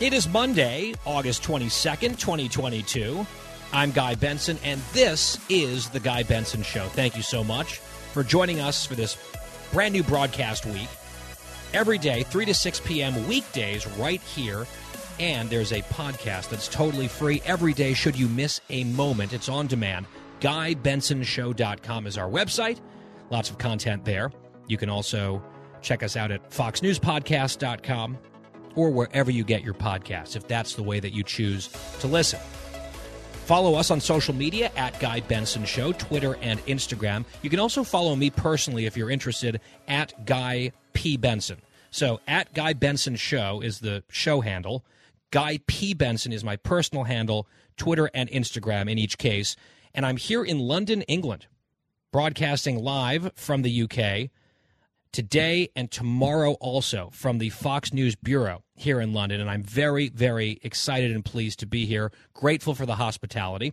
It is Monday, August 22nd, 2022. I'm Guy Benson, and this is The Guy Benson Show. Thank you so much for joining us for this brand new broadcast week. Every day, 3 to 6 p.m. weekdays, right here. And there's a podcast that's totally free every day, should you miss a moment. It's on demand. GuyBensonShow.com is our website. Lots of content there. You can also check us out at FoxNewsPodcast.com or wherever you get your podcasts, if that's the way that you choose to listen. Follow us on social media at Guy Benson Show, Twitter and Instagram. You can also follow me personally if you're interested at Guy P. Benson. So at Guy Benson Show is the show handle. Guy P. Benson is my personal handle, Twitter and Instagram in each case. And I'm here in London, England, broadcasting live from the UK today and tomorrow also from the Fox News Bureau here in London. And I'm very, very excited and pleased to be here. Grateful for the hospitality.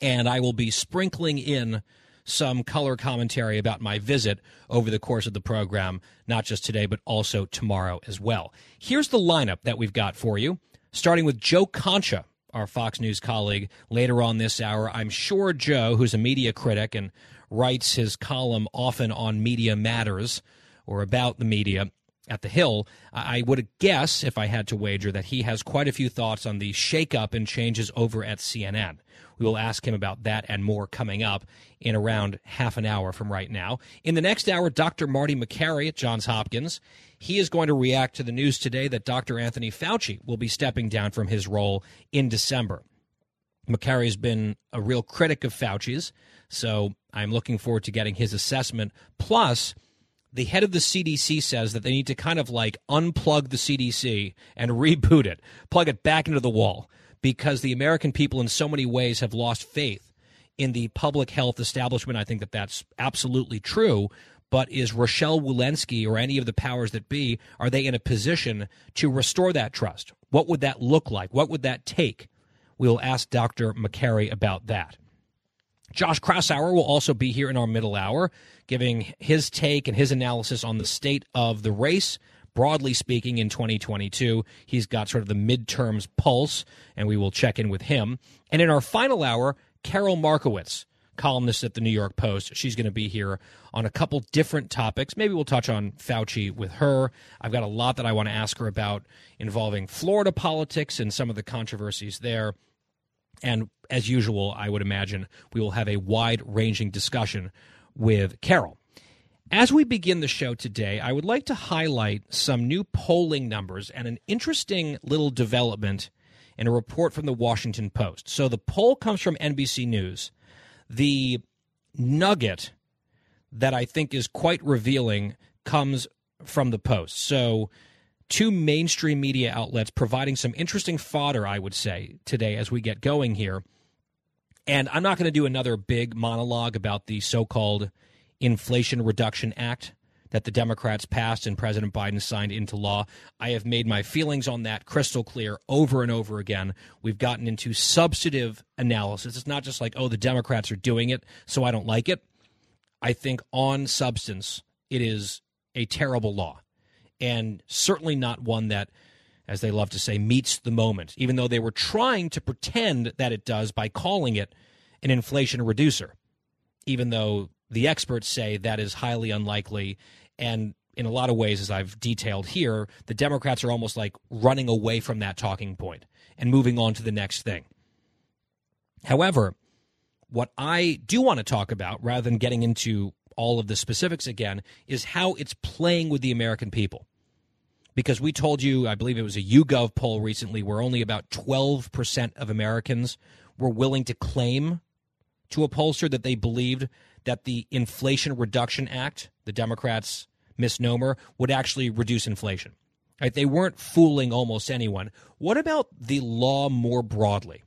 And I will be sprinkling in some color commentary about my visit over the course of the program, not just today, but also tomorrow as well. Here's the lineup that we've got for you, starting with Joe Concha. Our Fox News colleague later on this hour. I'm sure Joe, who's a media critic and writes his column often on Media Matters or about the media at the Hill, I would guess, if I had to wager, that he has quite a few thoughts on the shakeup and changes over at CNN. We will ask him about that and more coming up in around half an hour from right now. In the next hour, Dr. Marty Makary at Johns Hopkins. He is going to react to the news today that Dr. Anthony Fauci will be stepping down from his role in December. Makary has been a real critic of Fauci's, so I'm looking forward to getting his assessment. Plus, the head of the CDC says that they need to kind of like unplug the CDC and reboot it, plug it back into the wall, because the American people in so many ways have lost faith in the public health establishment. I think that that's absolutely true. But is Rochelle Walensky or any of the powers that be, are they in a position to restore that trust? What would that look like? What would that take? We'll ask Dr. Makary about that. Josh Kraushaar will also be here in our middle hour, giving his take and his analysis on the state of the race. Broadly speaking, in 2022, he's got sort of the midterms pulse, and we will check in with him. And in our final hour, Carol Markowitz, columnist at the New York Post. She's going to be here on a couple different topics. Maybe we'll touch on Fauci with her. I've got a lot that I want to ask her about involving Florida politics and some of the controversies there. And as usual, I would imagine we will have a wide ranging discussion with Carol. As we begin the show today, I would like to highlight some new polling numbers and an interesting little development in a report from the Washington Post. So the poll comes from NBC News. The nugget that I think is quite revealing comes from the Post. So two mainstream media outlets providing some interesting fodder, I would say, today as we get going here. And I'm not going to do another big monologue about the so called Inflation Reduction Act that the Democrats passed and President Biden signed into law. I have made my feelings on that crystal clear over and over again. We've gotten into substantive analysis. It's not just like, oh, the Democrats are doing it, so I don't like it. I think on substance, it is a terrible law and certainly not one that, as they love to say, meets the moment, even though they were trying to pretend that it does by calling it an inflation reducer, even though the experts say that is highly unlikely. And in a lot of ways, as I've detailed here, the Democrats are almost like running away from that talking point and moving on to the next thing. However, what I do want to talk about, rather than getting into all of the specifics again, is how it's playing with the American people because we told you, I believe it was a YouGov poll recently, where only about 12% of Americans were willing to claim to a pollster that they believed that the Inflation Reduction Act, the Democrats' misnomer, would actually reduce inflation. Right? They weren't fooling almost anyone. What about the law more broadly?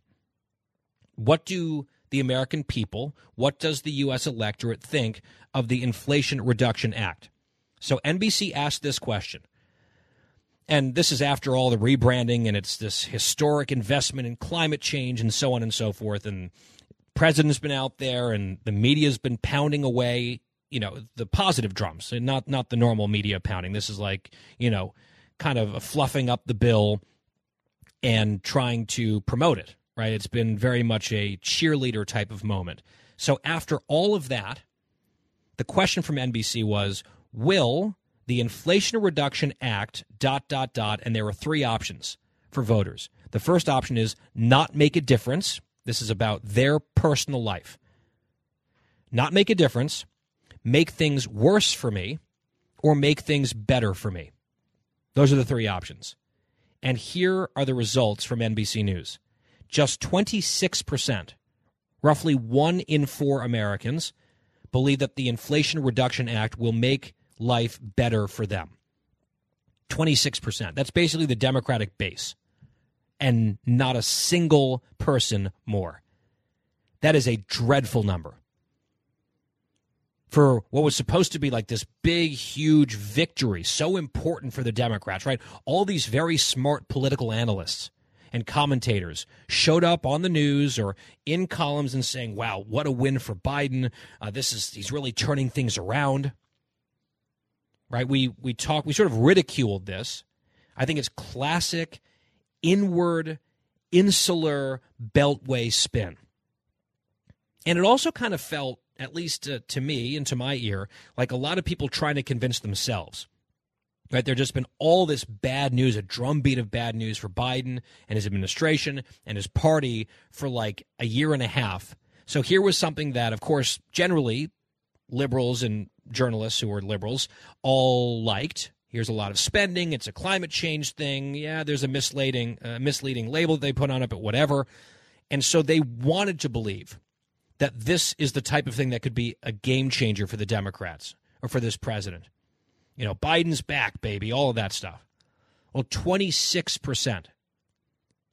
What do the American people, what does the U.S. electorate think of the Inflation Reduction Act? So NBC asked this question. And this is after all the rebranding and it's this historic investment in climate change and so on and so forth. And president's been out there and the media's been pounding away, you know, the positive drums and not not the normal media pounding. This is like, you know, kind of fluffing up the bill and trying to promote it, right? It's been very much a cheerleader type of moment. So after all of that, the question from NBC was, will the Inflation Reduction Act dot dot dot and there were three options for voters. The first option is not make a difference this is about their personal life. Not make a difference, make things worse for me, or make things better for me. Those are the three options. And here are the results from NBC News. Just 26%, roughly one in four Americans, believe that the Inflation Reduction Act will make life better for them. 26%. That's basically the Democratic base and not a single person more. That is a dreadful number. For what was supposed to be like this big, huge victory, so important for the Democrats, right? All these very smart political analysts and commentators showed up on the news or in columns and saying, wow, what a win for Biden. Uh, this is, he's really turning things around. Right? We, we talk, we sort of ridiculed this. I think it's classic inward, insular beltway spin. And it also kind of felt, at least to me and to my ear, like a lot of people trying to convince themselves. Right, there's just been all this bad news, a drumbeat of bad news for Biden and his administration and his party for like a year and a half. So here was something that, of course, generally liberals and journalists who are liberals all liked here's a lot of spending. It's a climate change thing. Yeah, there's a misleading, uh, misleading label they put on it, but whatever. And so they wanted to believe that this is the type of thing that could be a game changer for the Democrats or for this president. You know, Biden's back, baby, all of that stuff. Well, 26%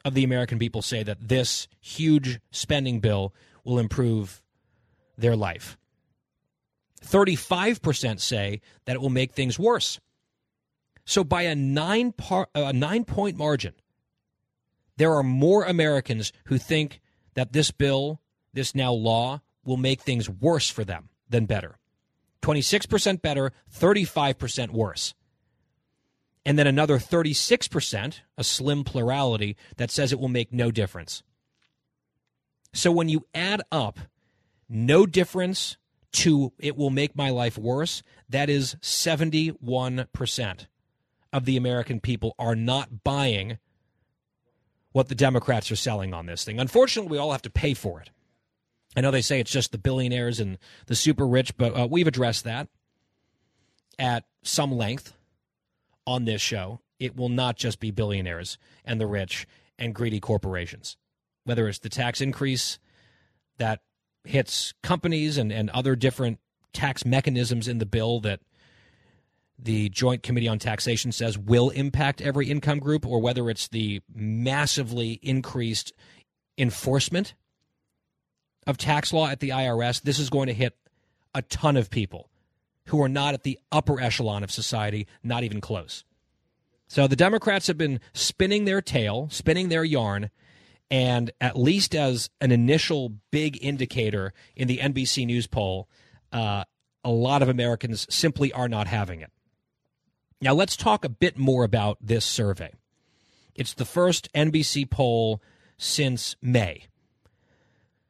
of the American people say that this huge spending bill will improve their life. 35% say that it will make things worse. So by a nine par, a nine point margin, there are more Americans who think that this bill, this now law, will make things worse for them than better. 26% better, 35% worse. And then another 36%, a slim plurality, that says it will make no difference. So when you add up no difference to it will make my life worse, that is 71% of the American people are not buying what the Democrats are selling on this thing. Unfortunately, we all have to pay for it. I know they say it's just the billionaires and the super rich, but uh, we've addressed that at some length on this show. It will not just be billionaires and the rich and greedy corporations. Whether it's the tax increase that hits companies and, and other different tax mechanisms in the bill that the Joint Committee on Taxation says will impact every income group, or whether it's the massively increased enforcement of tax law at the IRS, this is going to hit a ton of people who are not at the upper echelon of society, not even close. So the Democrats have been spinning their tail, spinning their yarn, and at least as an initial big indicator in the NBC News poll, uh, a lot of Americans simply are not having it. Now, let's talk a bit more about this survey. It's the first NBC poll since May.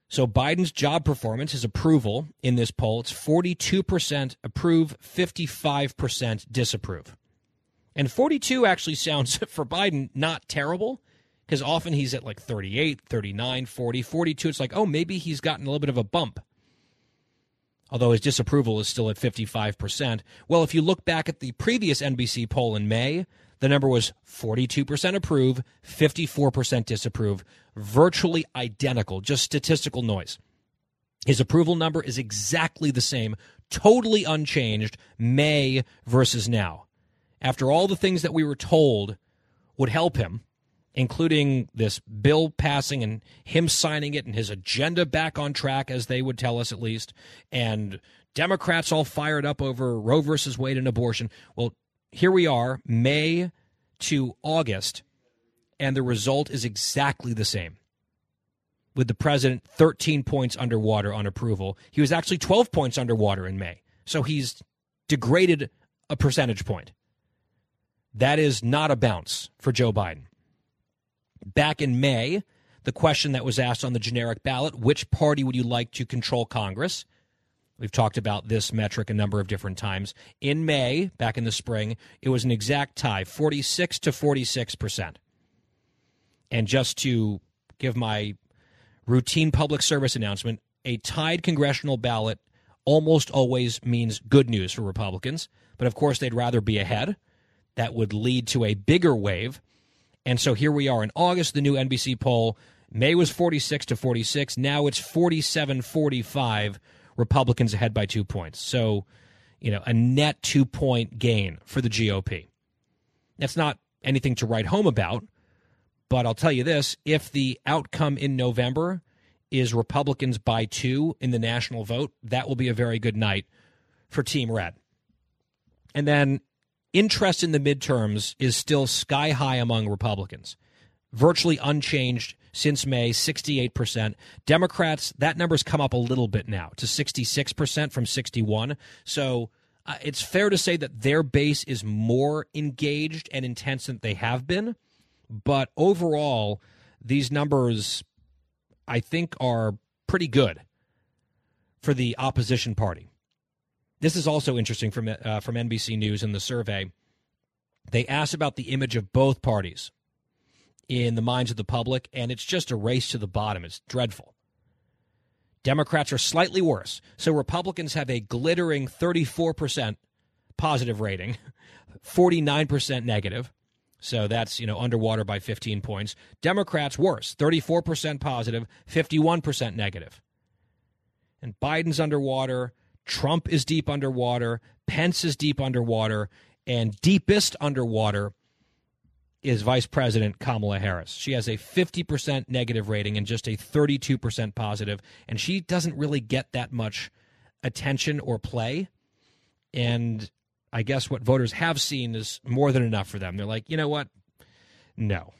So Biden's job performance, his approval in this poll, it's 42% approve, 55% disapprove. And 42 actually sounds for Biden not terrible because often he's at like 38, 39, 40, 42. It's like, oh, maybe he's gotten a little bit of a bump although his disapproval is still at 55%. Well, if you look back at the previous NBC poll in May, the number was 42% approve, 54% disapprove, virtually identical, just statistical noise. His approval number is exactly the same, totally unchanged, May versus now. After all the things that we were told would help him, including this bill passing and him signing it and his agenda back on track, as they would tell us at least, and Democrats all fired up over Roe versus Wade and abortion. Well, here we are, May to August, and the result is exactly the same. With the president 13 points underwater on approval. He was actually 12 points underwater in May. So he's degraded a percentage point. That is not a bounce for Joe Biden. Back in May, the question that was asked on the generic ballot which party would you like to control Congress? We've talked about this metric a number of different times. In May, back in the spring, it was an exact tie 46 to 46%. And just to give my routine public service announcement, a tied congressional ballot almost always means good news for Republicans. But of course, they'd rather be ahead. That would lead to a bigger wave. And so here we are in August, the new NBC poll. May was 46 to 46. Now it's 47 45. Republicans ahead by two points. So, you know, a net two point gain for the GOP. That's not anything to write home about, but I'll tell you this if the outcome in November is Republicans by two in the national vote, that will be a very good night for Team Red. And then interest in the midterms is still sky high among Republicans, virtually unchanged since May, 68%. Democrats, that number's come up a little bit now to 66% from 61. So uh, it's fair to say that their base is more engaged and intense than they have been. But overall, these numbers, I think, are pretty good for the opposition party. This is also interesting from uh, from NBC News in the survey. They asked about the image of both parties in the minds of the public, and it's just a race to the bottom. It's dreadful. Democrats are slightly worse. So Republicans have a glittering 34% positive rating, 49% negative. So that's, you know, underwater by 15 points. Democrats worse, 34% positive, 51% negative. And Biden's underwater, Trump is deep underwater, Pence is deep underwater, and deepest underwater is Vice President Kamala Harris. She has a 50% negative rating and just a 32% positive, and she doesn't really get that much attention or play. And I guess what voters have seen is more than enough for them. They're like, you know what? No.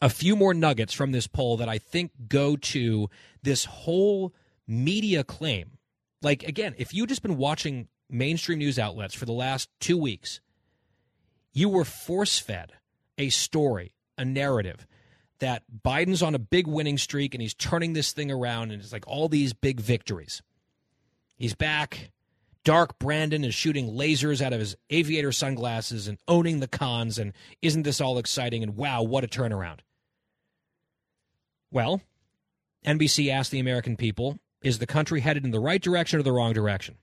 A few more nuggets from this poll that I think go to this whole media claim like, again, if you've just been watching mainstream news outlets for the last two weeks, you were force fed a story, a narrative that Biden's on a big winning streak and he's turning this thing around and it's like all these big victories. He's back. Dark Brandon is shooting lasers out of his aviator sunglasses and owning the cons. And isn't this all exciting? And wow, what a turnaround. Well, NBC asked the American people is the country headed in the right direction or the wrong direction?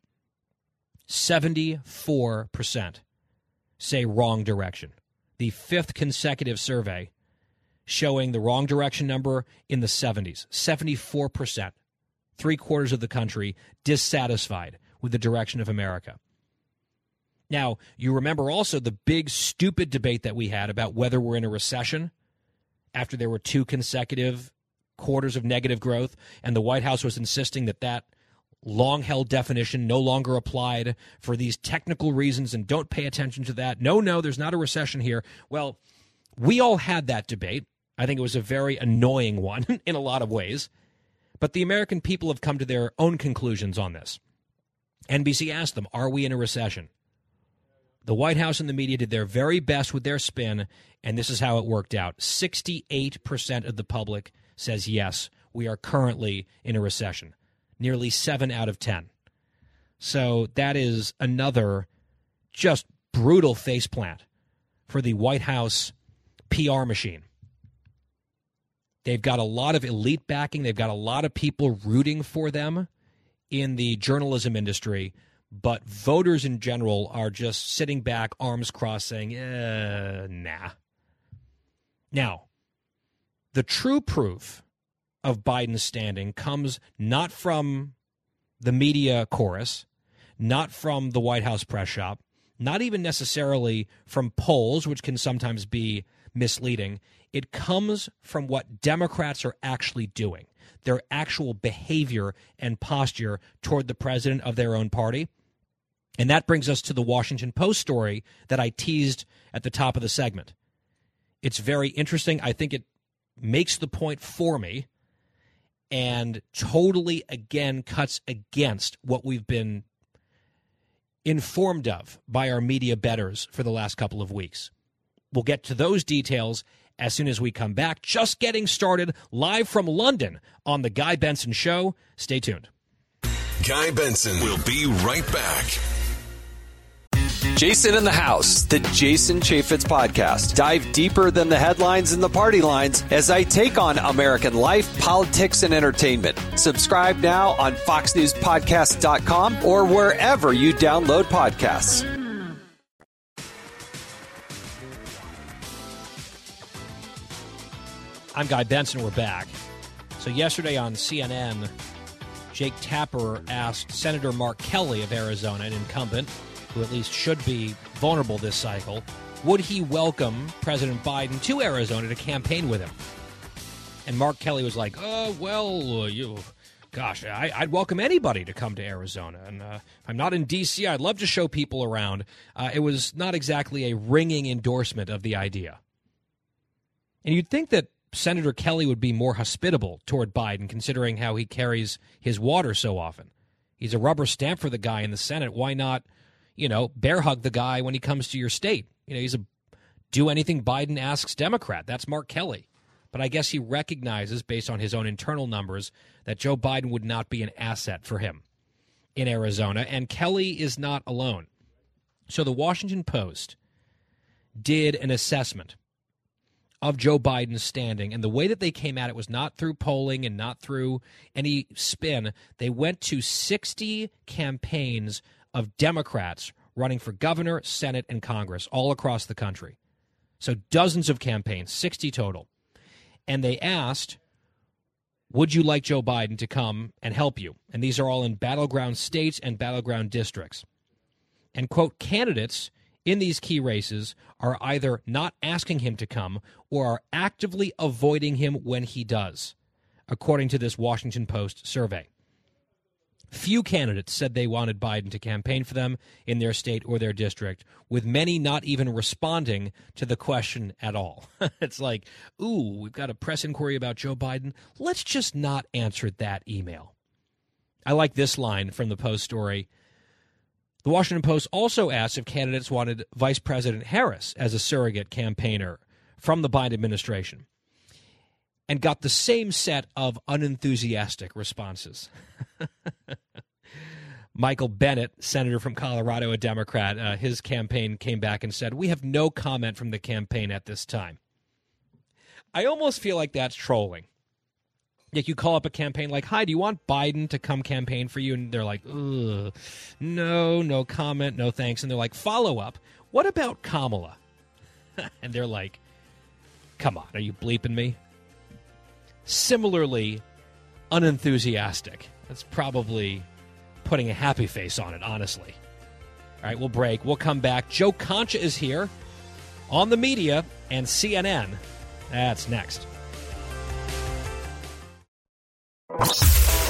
74% say wrong direction. The fifth consecutive survey showing the wrong direction number in the 70s. 74%, three quarters of the country dissatisfied with the direction of America. Now, you remember also the big, stupid debate that we had about whether we're in a recession after there were two consecutive quarters of negative growth, and the White House was insisting that that long held definition no longer applied for these technical reasons and don't pay attention to that. No, no, there's not a recession here. Well, we all had that debate. I think it was a very annoying one in a lot of ways. But the American people have come to their own conclusions on this. NBC asked them, Are we in a recession? The White House and the media did their very best with their spin, and this is how it worked out 68% of the public says yes, we are currently in a recession. Nearly seven out of 10. So that is another just brutal faceplant for the White House PR machine. They've got a lot of elite backing, they've got a lot of people rooting for them in the journalism industry, but voters in general are just sitting back, arms crossed, saying, eh, nah. Now, the true proof of Biden's standing comes not from the media chorus, not from the White House press shop, not even necessarily from polls, which can sometimes be misleading. It comes from what Democrats are actually doing, their actual behavior and posture toward the president of their own party. And that brings us to the Washington Post story that I teased at the top of the segment. It's very interesting. I think it makes the point for me and totally, again, cuts against what we've been informed of by our media betters for the last couple of weeks. We'll get to those details as soon as we come back. Just getting started live from London on The Guy Benson Show. Stay tuned. Guy Benson will be right back. Jason in the House, the Jason Chaffetz podcast. Dive deeper than the headlines and the party lines as I take on American life, politics, and entertainment. Subscribe now on FoxNewsPodcast.com or wherever you download podcasts. I'm Guy Benson. We're back. So, yesterday on CNN, Jake Tapper asked Senator Mark Kelly of Arizona, an incumbent, who at least should be vulnerable this cycle, would he welcome President Biden to Arizona to campaign with him? And Mark Kelly was like, "Oh well, uh, you, gosh, I, would welcome anybody to come to Arizona, and uh, I'm not in D.C., I'd love to show people around." Uh, it was not exactly a ringing endorsement of the idea, and you'd think that Senator Kelly would be more hospitable toward Biden, considering how he carries his water so often. He's a rubber stamp for the guy in the Senate. Why not? You know, bear hug the guy when he comes to your state. You know, he's a do anything Biden asks Democrat. That's Mark Kelly. But I guess he recognizes, based on his own internal numbers, that Joe Biden would not be an asset for him in Arizona. And Kelly is not alone. So the Washington Post did an assessment of Joe Biden's standing. And the way that they came at it was not through polling and not through any spin. They went to 60 campaigns of Democrats running for governor, Senate, and Congress all across the country. So dozens of campaigns, 60 total. And they asked, Would you like Joe Biden to come and help you? And these are all in battleground states and battleground districts. And, quote, candidates in these key races are either not asking him to come or are actively avoiding him when he does, according to this Washington Post survey. Few candidates said they wanted Biden to campaign for them in their state or their district, with many not even responding to the question at all. it's like, ooh, we've got a press inquiry about Joe Biden. Let's just not answer that email. I like this line from the Post story. The Washington Post also asked if candidates wanted Vice President Harris as a surrogate campaigner from the Biden administration and got the same set of unenthusiastic responses. Michael Bennet, senator from Colorado, a Democrat, uh, his campaign came back and said, We have no comment from the campaign at this time. I almost feel like that's trolling. Like you call up a campaign like, "Hi, do you want Biden to come campaign for you?" And they're like, "Ugh, no, no comment, no thanks." And they're like, "Follow up, what about Kamala?" and they're like, "Come on, are you bleeping me?" Similarly unenthusiastic. That's probably putting a happy face on it, honestly. All right, we'll break. We'll come back. Joe Concha is here on the media and CNN. That's next.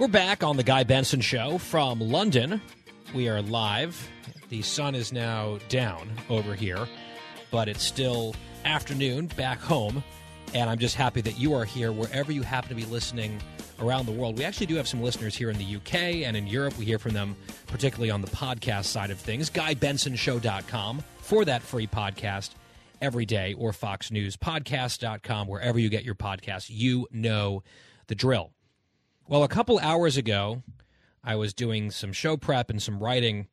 We're back on the Guy Benson Show from London. We are live. The sun is now down over here, but it's still afternoon back home And I'm just happy that you are here wherever you happen to be listening around the world. We actually do have some listeners here in the UK and in Europe. We hear from them, particularly on the podcast side of things. GuyBensonShow.com for that free podcast every day, or FoxNewsPodcast.com, wherever you get your podcast. You know the drill. Well, a couple hours ago, I was doing some show prep and some writing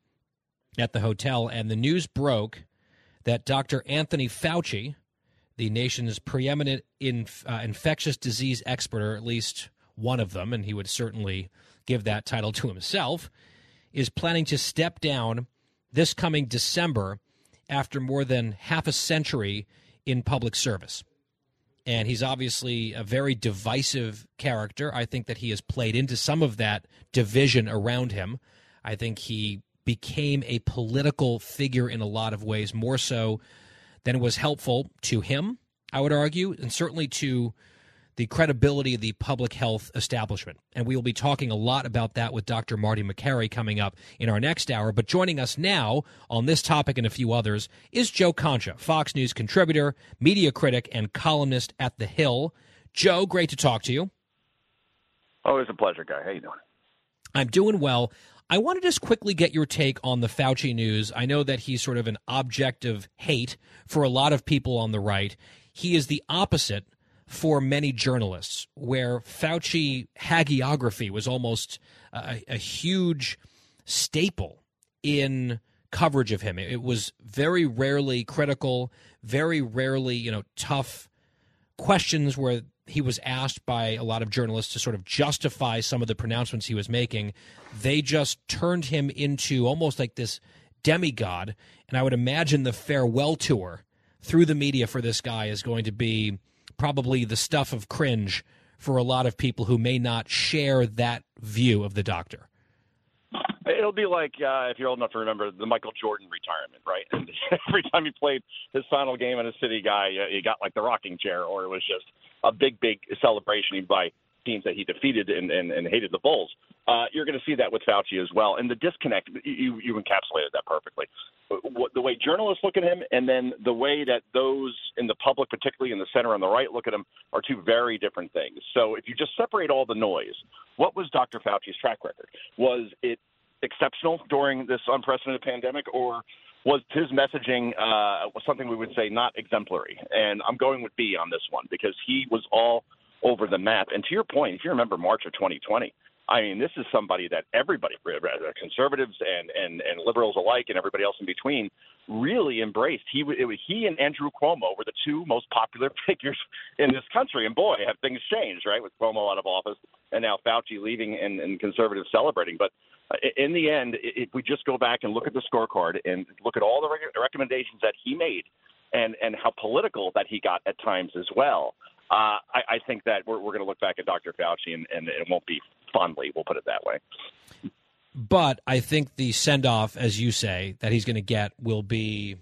at the hotel, and the news broke that Dr. Anthony Fauci, the nation's preeminent inf- uh, infectious disease expert, or at least one of them, and he would certainly give that title to himself, is planning to step down this coming December after more than half a century in public service. And he's obviously a very divisive character. I think that he has played into some of that division around him. I think he became a political figure in a lot of ways, more so than was helpful to him, I would argue, and certainly to the credibility of the public health establishment. And we will be talking a lot about that with Dr. Marty Makary coming up in our next hour. But joining us now on this topic and a few others is Joe Concha, Fox News contributor, media critic, and columnist at The Hill. Joe, great to talk to you. Always a pleasure, guy. How you doing? I'm doing well. I want to just quickly get your take on the Fauci news. I know that he's sort of an object of hate for a lot of people on the right. He is the opposite for many journalists, where Fauci hagiography was almost a, a huge staple in coverage of him. It was very rarely critical, very rarely, you know, tough questions where he was asked by a lot of journalists to sort of justify some of the pronouncements he was making. They just turned him into almost like this demigod. And I would imagine the farewell tour through the media for this guy is going to be probably the stuff of cringe for a lot of people who may not share that view of the doctor. It'll be like uh, if you're old enough to remember the Michael Jordan retirement, right? And every time he played his final game in a city guy, uh, he got like the rocking chair, or it was just a big, big celebration by teams that he defeated and, and, and hated the Bulls. Uh, you're going to see that with Fauci as well. And the disconnect, you, you encapsulated that perfectly. The way journalists look at him and then the way that those in the public, particularly in the center and the right, look at him are two very different things. So if you just separate all the noise, what was Dr. Fauci's track record? Was it exceptional during this unprecedented pandemic or was his messaging uh, something we would say not exemplary? And I'm going with B on this one because he was all – over the map. And to your point, if you remember March of 2020, I mean, this is somebody that everybody, conservatives and, and, and liberals alike, and everybody else in between, really embraced. He was he and Andrew Cuomo were the two most popular figures in this country. And boy, have things changed, right? With Cuomo out of office and now Fauci leaving and, and conservatives celebrating. But uh, in the end, if we just go back and look at the scorecard and look at all the re- recommendations that he made and and how political that he got at times as well, uh, I, I, think that we're, we're going to look back at Dr. Fauci and, and it won't be fondly. We'll put it that way. But I think the send off, as you say, that he's going to get will be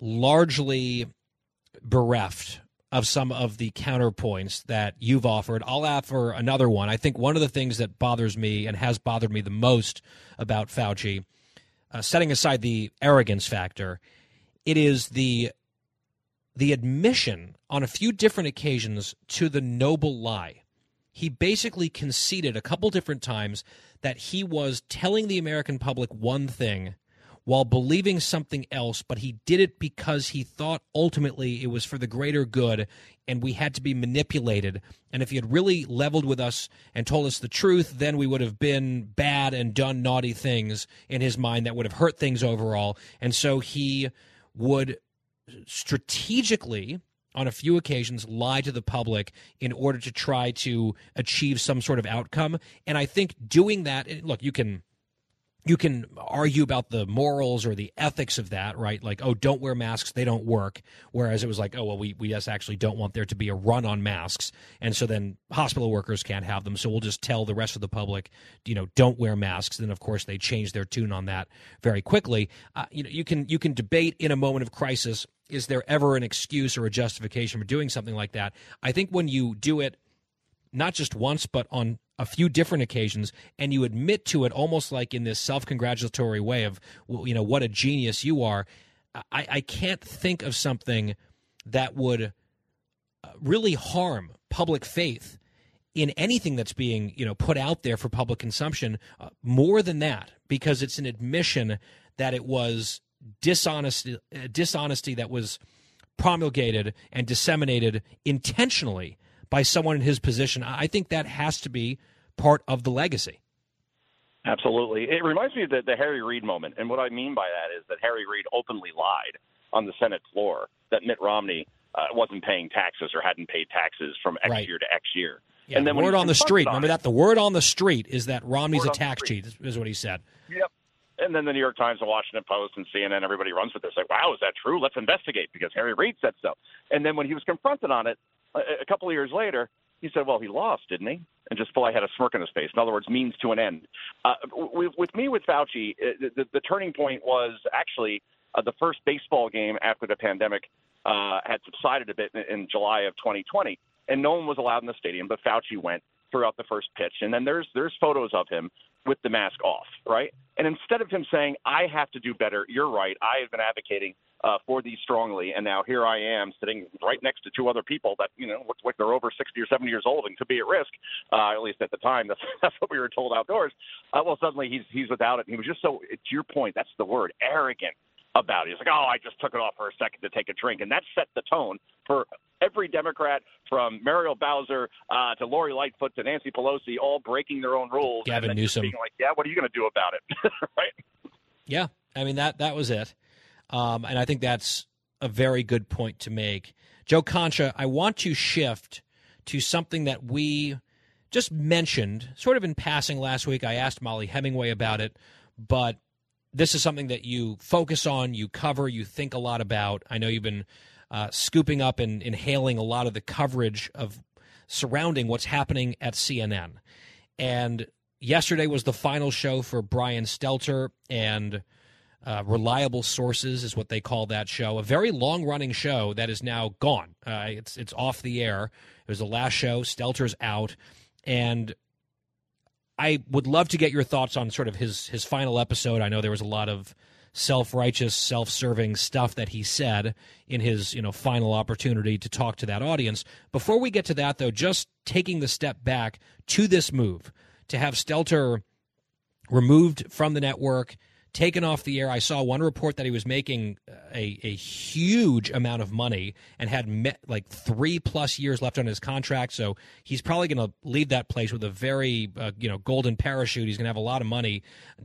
largely bereft of some of the counterpoints that you've offered. I'll offer another one. I think one of the things that bothers me and has bothered me the most about Fauci, uh, setting aside the arrogance factor, it is the the admission on a few different occasions to the noble lie. He basically conceded a couple different times that he was telling the American public one thing while believing something else, but he did it because he thought ultimately it was for the greater good and we had to be manipulated. And if he had really leveled with us and told us the truth, then we would have been bad and done naughty things in his mind that would have hurt things overall. And so he would strategically on a few occasions lie to the public in order to try to achieve some sort of outcome and i think doing that look you can you can argue about the morals or the ethics of that, right? Like, oh, don't wear masks, they don't work. Whereas it was like, oh, well, we, we just actually don't want there to be a run on masks. And so then hospital workers can't have them. So we'll just tell the rest of the public, you know, don't wear masks. Then, of course, they change their tune on that very quickly. Uh, you know, you can, you can debate in a moment of crisis is there ever an excuse or a justification for doing something like that? I think when you do it not just once, but on a few different occasions, and you admit to it almost like in this self congratulatory way of, you know, what a genius you are. I, I can't think of something that would really harm public faith in anything that's being you know put out there for public consumption uh, more than that because it's an admission that it was dishonesty uh, dishonesty that was promulgated and disseminated intentionally by someone in his position i think that has to be part of the legacy absolutely it reminds me of the, the harry reid moment and what i mean by that is that harry reid openly lied on the senate floor that mitt romney uh, wasn't paying taxes or hadn't paid taxes from X Right. year to X year. yeah, and then the word on the street remember that. that the word on the street is that romney's a tax cheat is what he said Yep. And then the New York Times, the Washington Post, and CNN, everybody runs with this. Like, wow, is that true? Let's investigate because Harry Reid said so. And then when he was confronted on it a, a couple of years later, he said, well, he lost, didn't he? And just fully had a smirk on his face. In other words, means to an end. Uh, with, with me, with Fauci, uh, the, the, the turning point was actually uh, the first baseball game after the pandemic uh, had subsided a bit in, in July of 2020, and no one was allowed in the stadium, but Fauci went throughout the first pitch, and then there's there's photos of him with the mask off, right? And instead of him saying, "I have to do better," you're right. I have been advocating uh, for these strongly, and now here I am sitting right next to two other people that you know look like they're over 60 or 70 years old and could be at risk. Uh, at least at the time, that's that's what we were told outdoors. Uh, well, suddenly he's he's without it. And he was just so. To your point, that's the word, arrogant about it. He's like, oh, I just took it off for a second to take a drink, and that set the tone for every Democrat from Muriel Bowser uh, to Lori Lightfoot to Nancy Pelosi, all breaking their own rules. Gavin and Newsom. being like, yeah, what are you going to do about it? right? Yeah, I mean that that was it, um, and I think that's a very good point to make. Joe Concha, I want to shift to something that we just mentioned, sort of in passing last week. I asked Molly Hemingway about it, but this is something that you focus on, you cover, you think a lot about. I know you've been uh, scooping up and inhaling a lot of the coverage of surrounding what's happening at CNN. And yesterday was the final show for Brian Stelter and uh, Reliable Sources is what they call that show. A very long running show that is now gone. Uh, it's it's off the air. It was the last show. Stelter's out, and I would love to get your thoughts on sort of his his final episode. I know there was a lot of self-righteous, self-serving stuff that he said in his, you know, final opportunity to talk to that audience. Before we get to that though, just taking the step back to this move to have Stelter removed from the network, taken off the air. I saw one report that he was making a, a huge amount of money and had met like three plus years left on his contract. So he's probably going to leave that place with a very uh, you know golden parachute. He's going to have a lot of money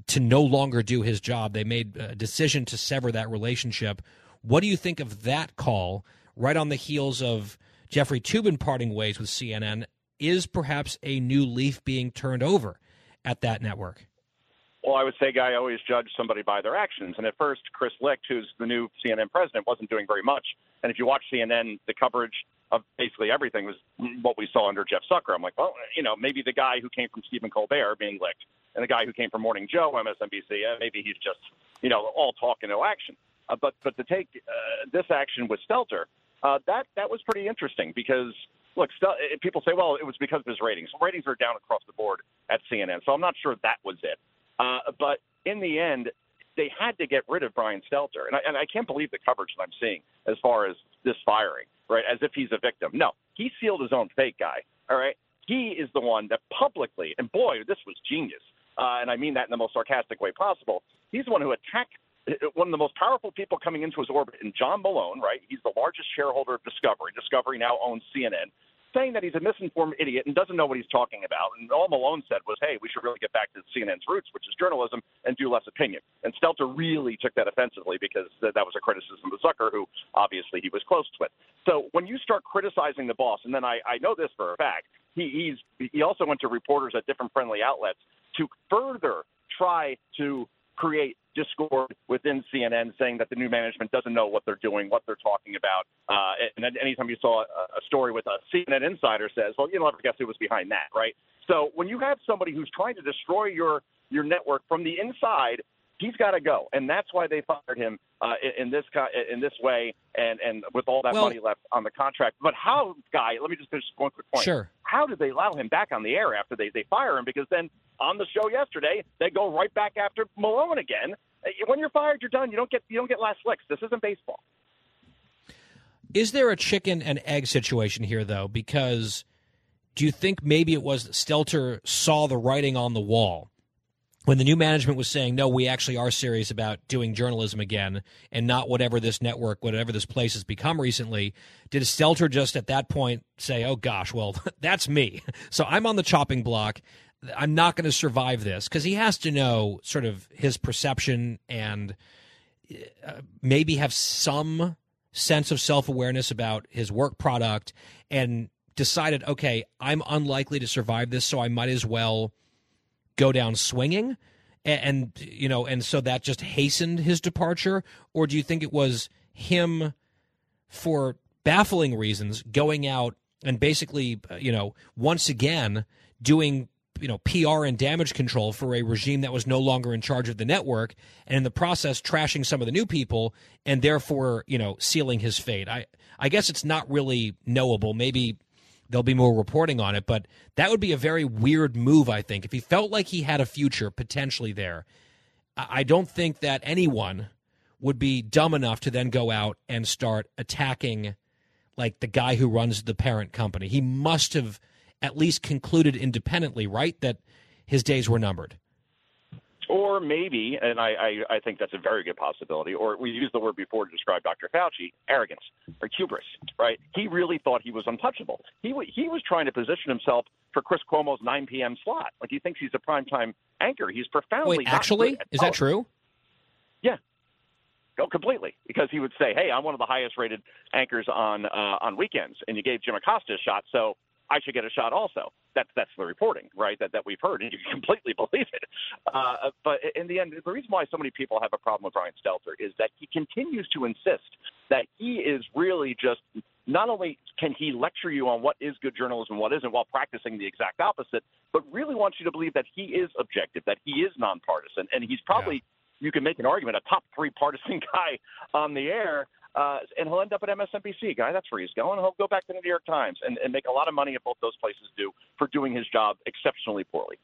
to no longer do his job. They made a decision to sever that relationship. What do you think of that call? Right on the heels of Jeffrey Toobin parting ways with CNN, is perhaps a new leaf being turned over at that network? Well, I would say, Guy, always judge somebody by their actions. And at first, Chris Licht, who's the new CNN president, wasn't doing very much. And if you watch CNN, the coverage of basically everything was what we saw under Jeff Zucker. I'm like, well, you know, maybe the guy who came from Stephen Colbert being licked, and the guy who came from Morning Joe, MSNBC, uh, maybe he's just, you know, all talk and no action. Uh, but but to take uh, this action with Stelter, uh, that that was pretty interesting because look, uh, people say, well, it was because of his ratings. Ratings are down across the board at CNN, so I'm not sure that was it. Uh, but in the end, they had to get rid of Brian Stelter, and I, and I can't believe the coverage that I'm seeing as far as this firing, right? As if he's a victim. No, he sealed his own fate, guy. All right, he is the one that publicly, and boy, this was genius, uh, and I mean that in the most sarcastic way possible. He's the one who attacked uh, one of the most powerful people coming into his orbit, in John Malone, right? He's the largest shareholder of Discovery. Discovery now owns CNN saying that he's a misinformed idiot and doesn't know what he's talking about. And all Malone said was, hey, we should really get back to CNN's roots, which is journalism, and do less opinion. And Stelter really took that offensively because th- that was a criticism of Zucker, who obviously he was close with. So when you start criticizing the boss, and then I, I know this for a fact, he, he's he also went to reporters at different friendly outlets to further try to create discord within CNN, saying that the new management doesn't know what they're doing, what they're talking about. Uh, and then anytime you saw a, a story with a CNN insider says, "Well, you'll never guess who was behind that," right? So when you have somebody who's trying to destroy your your network from the inside, he's got to go, and that's why they fired him uh, in, in this in this way, and and with all that Well- money left on the contract. But how, guy? Let me just finish one quick point. Sure. How did they allow him back on the air after they they fire him? Because then on the show yesterday, they go right back after Malone again. Uh, When you're fired, you're done. You don't get you don't get last licks. This isn't baseball. Is there a chicken and egg situation here, though? Because do you think maybe it was Stelter saw the writing on the wall when the new management was saying, no, we actually are serious about doing journalism again and not whatever this network, whatever this place has become recently? Did Stelter just at that point say, oh gosh, well, that's me. So I'm on the chopping block. I'm not going to survive this because he has to know sort of his perception and uh, maybe have some sense of self awareness about his work product and decided, okay, I'm unlikely to survive this, so I might as well go down swinging. And, and, you know, and so that just hastened his departure? Or do you think it was him, for baffling reasons, going out and basically, uh, you know, once again doing you know PR and damage control for a regime that was no longer in charge of the network, and in the process trashing some of the new people, and therefore you know sealing his fate. I I guess it's not really knowable. Maybe there'll be more reporting on it, but that would be a very weird move. I think if he felt like he had a future potentially there, I don't think that anyone would be dumb enough to then go out and start attacking like the guy who runs the parent company. He must have at least concluded independently, right, that his days were numbered. Or maybe, and I, I, I think that's a very good possibility, or we used the word before to describe Dr. Fauci, arrogance or hubris, right? He really thought he was untouchable. He, he was trying to position himself for Chris Cuomo's 9 p.m. slot. Like he thinks he's a primetime anchor. He's profoundly. Wait, actually? Is that true? Yeah. Oh, completely. Because he would say, "Hey, I'm one of the highest rated anchors on uh, on weekends, and you gave Jim Acosta a shot, so I should get a shot also. That's that's the reporting, right? That that we've heard, and you completely believe it. Uh, but in the end, the reason why so many people have a problem with Brian Stelter is that he continues to insist that he is really just not only can he lecture you on what is good journalism and what isn't while practicing the exact opposite, but really wants you to believe that he is objective, that he is nonpartisan, and he's probably. Yeah. You can make an argument, a top three partisan guy on the air, uh, and he'll end up at MSNBC, guy. That's where he's going. He'll go back to the New York Times and, and make a lot of money at both those places do for doing his job exceptionally poorly.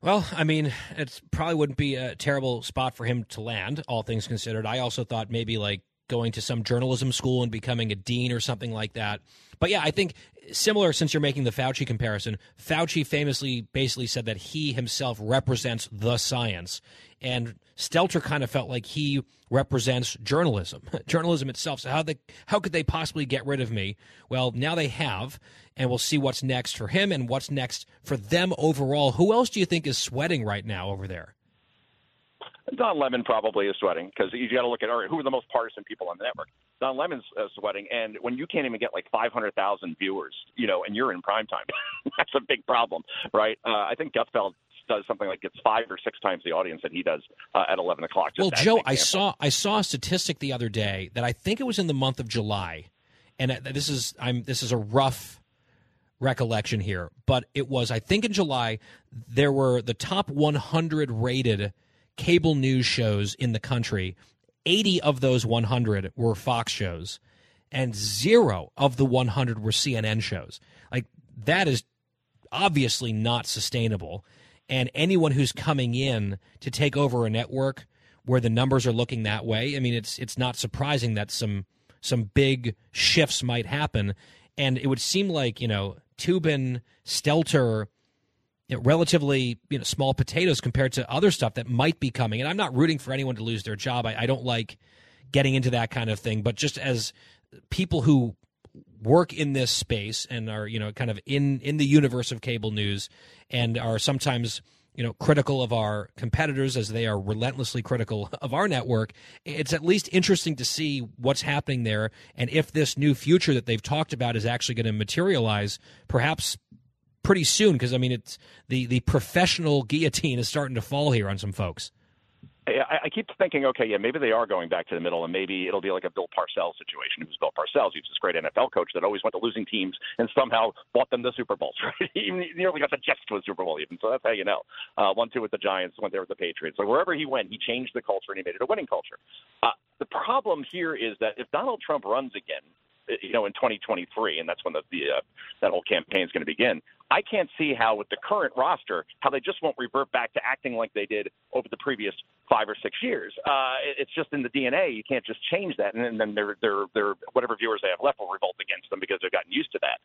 Well, I mean, it probably wouldn't be a terrible spot for him to land, all things considered. I also thought maybe like going to some journalism school and becoming a dean or something like that. But yeah, I think similar since you're making the Fauci comparison, Fauci famously basically said that he himself represents the science. And Stelter kind of felt like he represents journalism, journalism itself. So how they how could they possibly get rid of me? Well, now they have, and we'll see what's next for him and what's next for them overall. Who else do you think is sweating right now over there? Don Lemon probably is sweating because you got to look at all right, who are the most partisan people on the network. Don Lemon's uh, sweating, and when you can't even get like 500,000 viewers, you know, and you're in prime time, that's a big problem, right? Uh, I think Gutfeld does something like gets five or six times the audience that he does uh, at 11 o'clock. well, Joe, I saw I saw a statistic the other day that I think it was in the month of July, and this is I'm this is a rough recollection here, but it was I think in July there were the top 100 rated cable news shows in the country. 80 of those 100 were Fox shows, and zero of the 100 were CNN shows. Like that is obviously not sustainable and anyone who's coming in to take over a network where the numbers are looking that way, I mean, it's it's not surprising that some some big shifts might happen, and it would seem like you know Toobin, Stelter, you know, relatively you know small potatoes compared to other stuff that might be coming. And I'm not rooting for anyone to lose their job. I, I don't like getting into that kind of thing, but just as people who work in this space and are you know kind of in in the universe of cable news and are sometimes you know critical of our competitors as they are relentlessly critical of our network it's at least interesting to see what's happening there and if this new future that they've talked about is actually going to materialize perhaps pretty soon because i mean it's the the professional guillotine is starting to fall here on some folks I, I keep thinking, okay, yeah, maybe they are going back to the middle, and maybe it'll be like a Bill Parcells situation. It was Bill Parcells. He was this great NFL coach that always went to losing teams and somehow bought them the Super Bowls. Right? he nearly got the Jets to a Super Bowl, even. So that's how you know. Uh, one two with the Giants, went there with the Patriots. So wherever he went, he changed the culture and he made it a winning culture. Uh, the problem here is that if Donald Trump runs again, you know, in 2023, and that's when the, the uh, that whole campaign is going to begin. I can't see how, with the current roster, how they just won't revert back to acting like they did over the previous five or six years. Uh, it's just in the DNA. You can't just change that, and then their their their whatever viewers they have left will revolt against them because they've gotten used to that.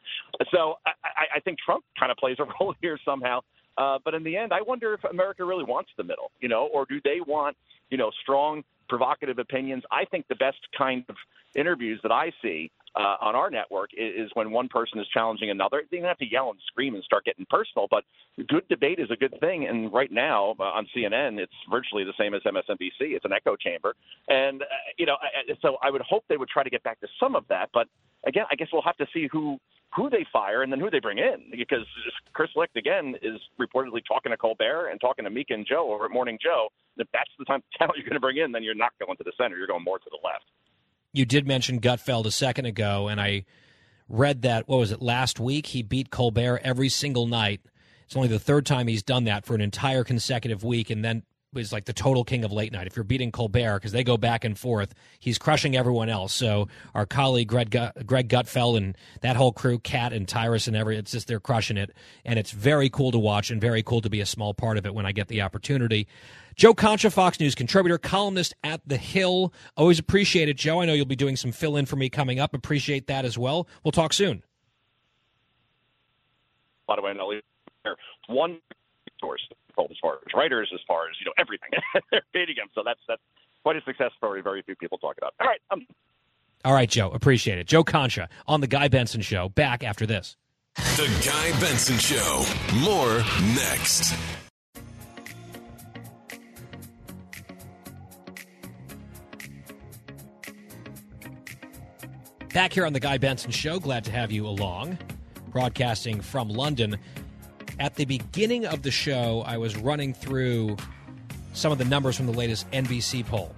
So I, I think Trump kind of plays a role here somehow. Uh, but in the end, I wonder if America really wants the middle, you know, or do they want, you know, strong, provocative opinions? I think the best kind of interviews that I see uh, on our network is, is when one person is challenging another. They don't have to yell and scream and start getting personal, but good debate is a good thing. And right now uh, on CNN, it's virtually the same as MSNBC. It's an echo chamber, and uh, you know, so I would hope they would try to get back to some of that. But again, I guess we'll have to see who who they fire and then who they bring in because Chris Licht again is reportedly talking to Colbert and talking to Mika and Joe over at Morning Joe. If that's the time talent you're going to bring in, then you're not going to the center. You're going more to the left. You did mention Gutfeld a second ago, and I read that what was it last week? He beat Colbert every single night. It's only the third time he's done that for an entire consecutive week, and then is like the total king of late night. If you're beating Colbert, because they go back and forth, he's crushing everyone else. So our colleague Greg, Greg Gutfeld and that whole crew, Kat and Tyrus and every, it's just they're crushing it, and it's very cool to watch and very cool to be a small part of it when I get the opportunity. Joe Concha, Fox News contributor, columnist at The Hill. Always appreciate it, Joe. I know you'll be doing some fill in for me coming up. Appreciate that as well. We'll talk soon. By the way, Nelly, one source as far as writers, as far as you know everything. They're beating him, so that's that's quite a success story. Very few people talk about. All right. Um. All right, Joe. Appreciate it. Joe Concha on the Guy Benson Show. Back after this. The Guy Benson Show. More next. Back here on the Guy Benson Show. Glad to have you along. Broadcasting from London. At the beginning of the show, I was running through some of the numbers from the latest NBC poll.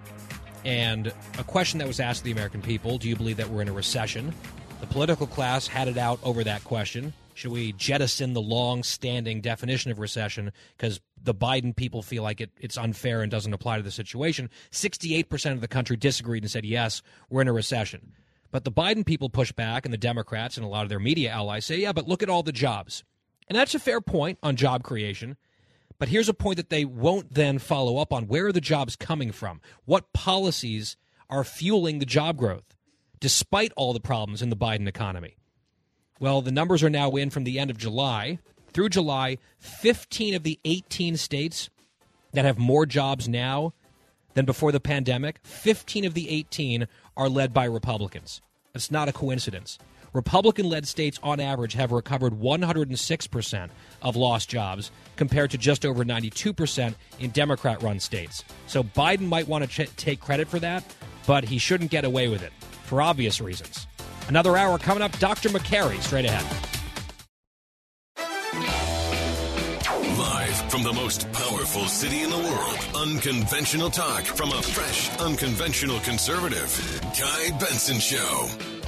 And a question that was asked to the American people do you believe that we're in a recession? The political class had it out over that question. Should we jettison the long standing definition of recession because the Biden people feel like it, it's unfair and doesn't apply to the situation? 68% of the country disagreed and said, yes, we're in a recession. But the Biden people push back, and the Democrats and a lot of their media allies say, yeah, but look at all the jobs. And that's a fair point on job creation. But here's a point that they won't then follow up on. Where are the jobs coming from? What policies are fueling the job growth, despite all the problems in the Biden economy? Well, the numbers are now in from the end of July. Through July, 15 of the 18 states that have more jobs now than before the pandemic, 15 of the 18 are led by Republicans. It's not a coincidence. Republican led states, on average, have recovered 106% of lost jobs compared to just over 92% in Democrat run states. So Biden might want to ch- take credit for that, but he shouldn't get away with it for obvious reasons. Another hour coming up. Dr. Makary straight ahead. Live from the most powerful city in the world, unconventional talk from a fresh, unconventional conservative. Guy Benson Show.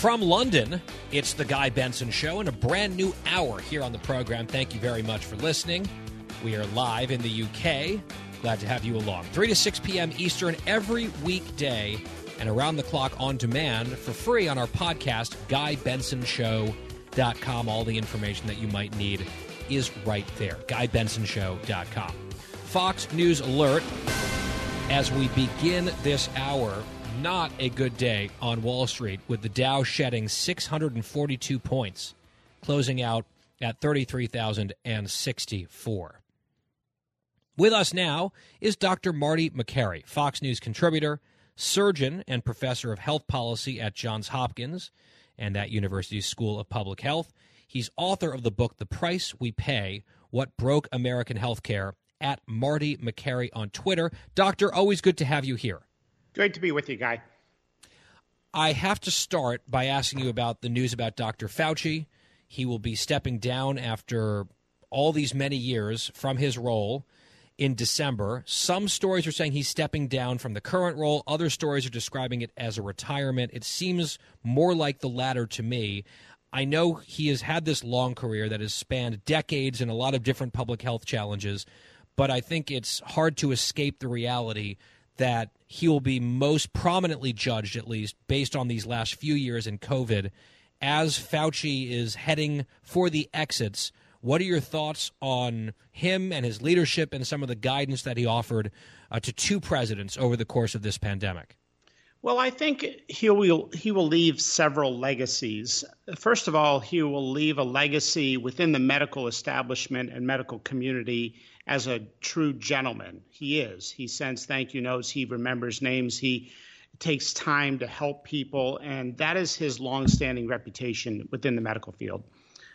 From London, it's the Guy Benson Show and a brand new hour here on the program. Thank you very much for listening. We are live in the UK. Glad to have you along. 3 to 6 p.m. Eastern every weekday and around the clock on demand for free on our podcast, GuyBensonShow.com. All the information that you might need is right there. GuyBensonShow.com. Fox News Alert as we begin this hour not a good day on Wall Street with the Dow shedding 642 points, closing out at 33,064. With us now is Dr. Marty Makary, Fox News contributor, surgeon, and professor of health policy at Johns Hopkins and that university's School of Public Health. He's author of the book The Price We Pay What Broke American Healthcare at Marty Makary on Twitter. Doctor, always good to have you here. Great to be with you, Guy. I have to start by asking you about the news about Dr. Fauci. He will be stepping down after all these many years from his role in December. Some stories are saying he's stepping down from the current role, other stories are describing it as a retirement. It seems more like the latter to me. I know he has had this long career that has spanned decades and a lot of different public health challenges, but I think it's hard to escape the reality that he will be most prominently judged, at least based on these last few years in COVID, as Fauci is heading for the exits. What are your thoughts on him and his leadership and some of the guidance that he offered uh, to two presidents over the course of this pandemic? Well, I think he will he will leave several legacies. First of all, he will leave a legacy within the medical establishment and medical community as a true gentleman. He is. He sends thank you notes. He remembers names. He takes time to help people, and that is his longstanding reputation within the medical field.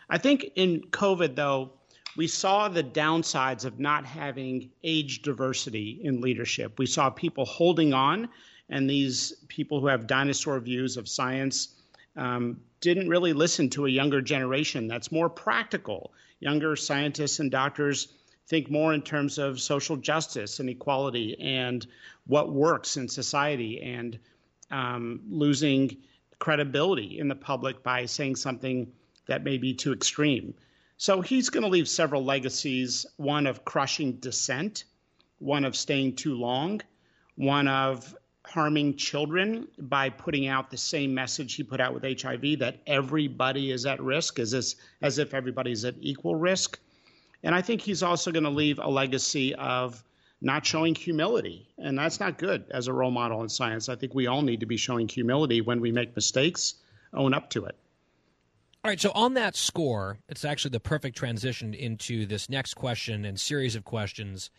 I think in COVID, though, we saw the downsides of not having age diversity in leadership. We saw people holding on and these people who have dinosaur views of science um, didn't really listen to a younger generation that's more practical. Younger scientists and doctors think more in terms of social justice and equality and what works in society and um, losing credibility in the public by saying something that may be too extreme. So he's going to leave several legacies one of crushing dissent, one of staying too long, one of harming children by putting out the same message he put out with HIV that everybody is at risk, as, this, as if everybody's at equal risk. And I think he's also going to leave a legacy of not showing humility. And that's not good as a role model in science. I think we all need to be showing humility when we make mistakes, own up to it. All right, so on that score, it's actually the perfect transition into this next question and series of questions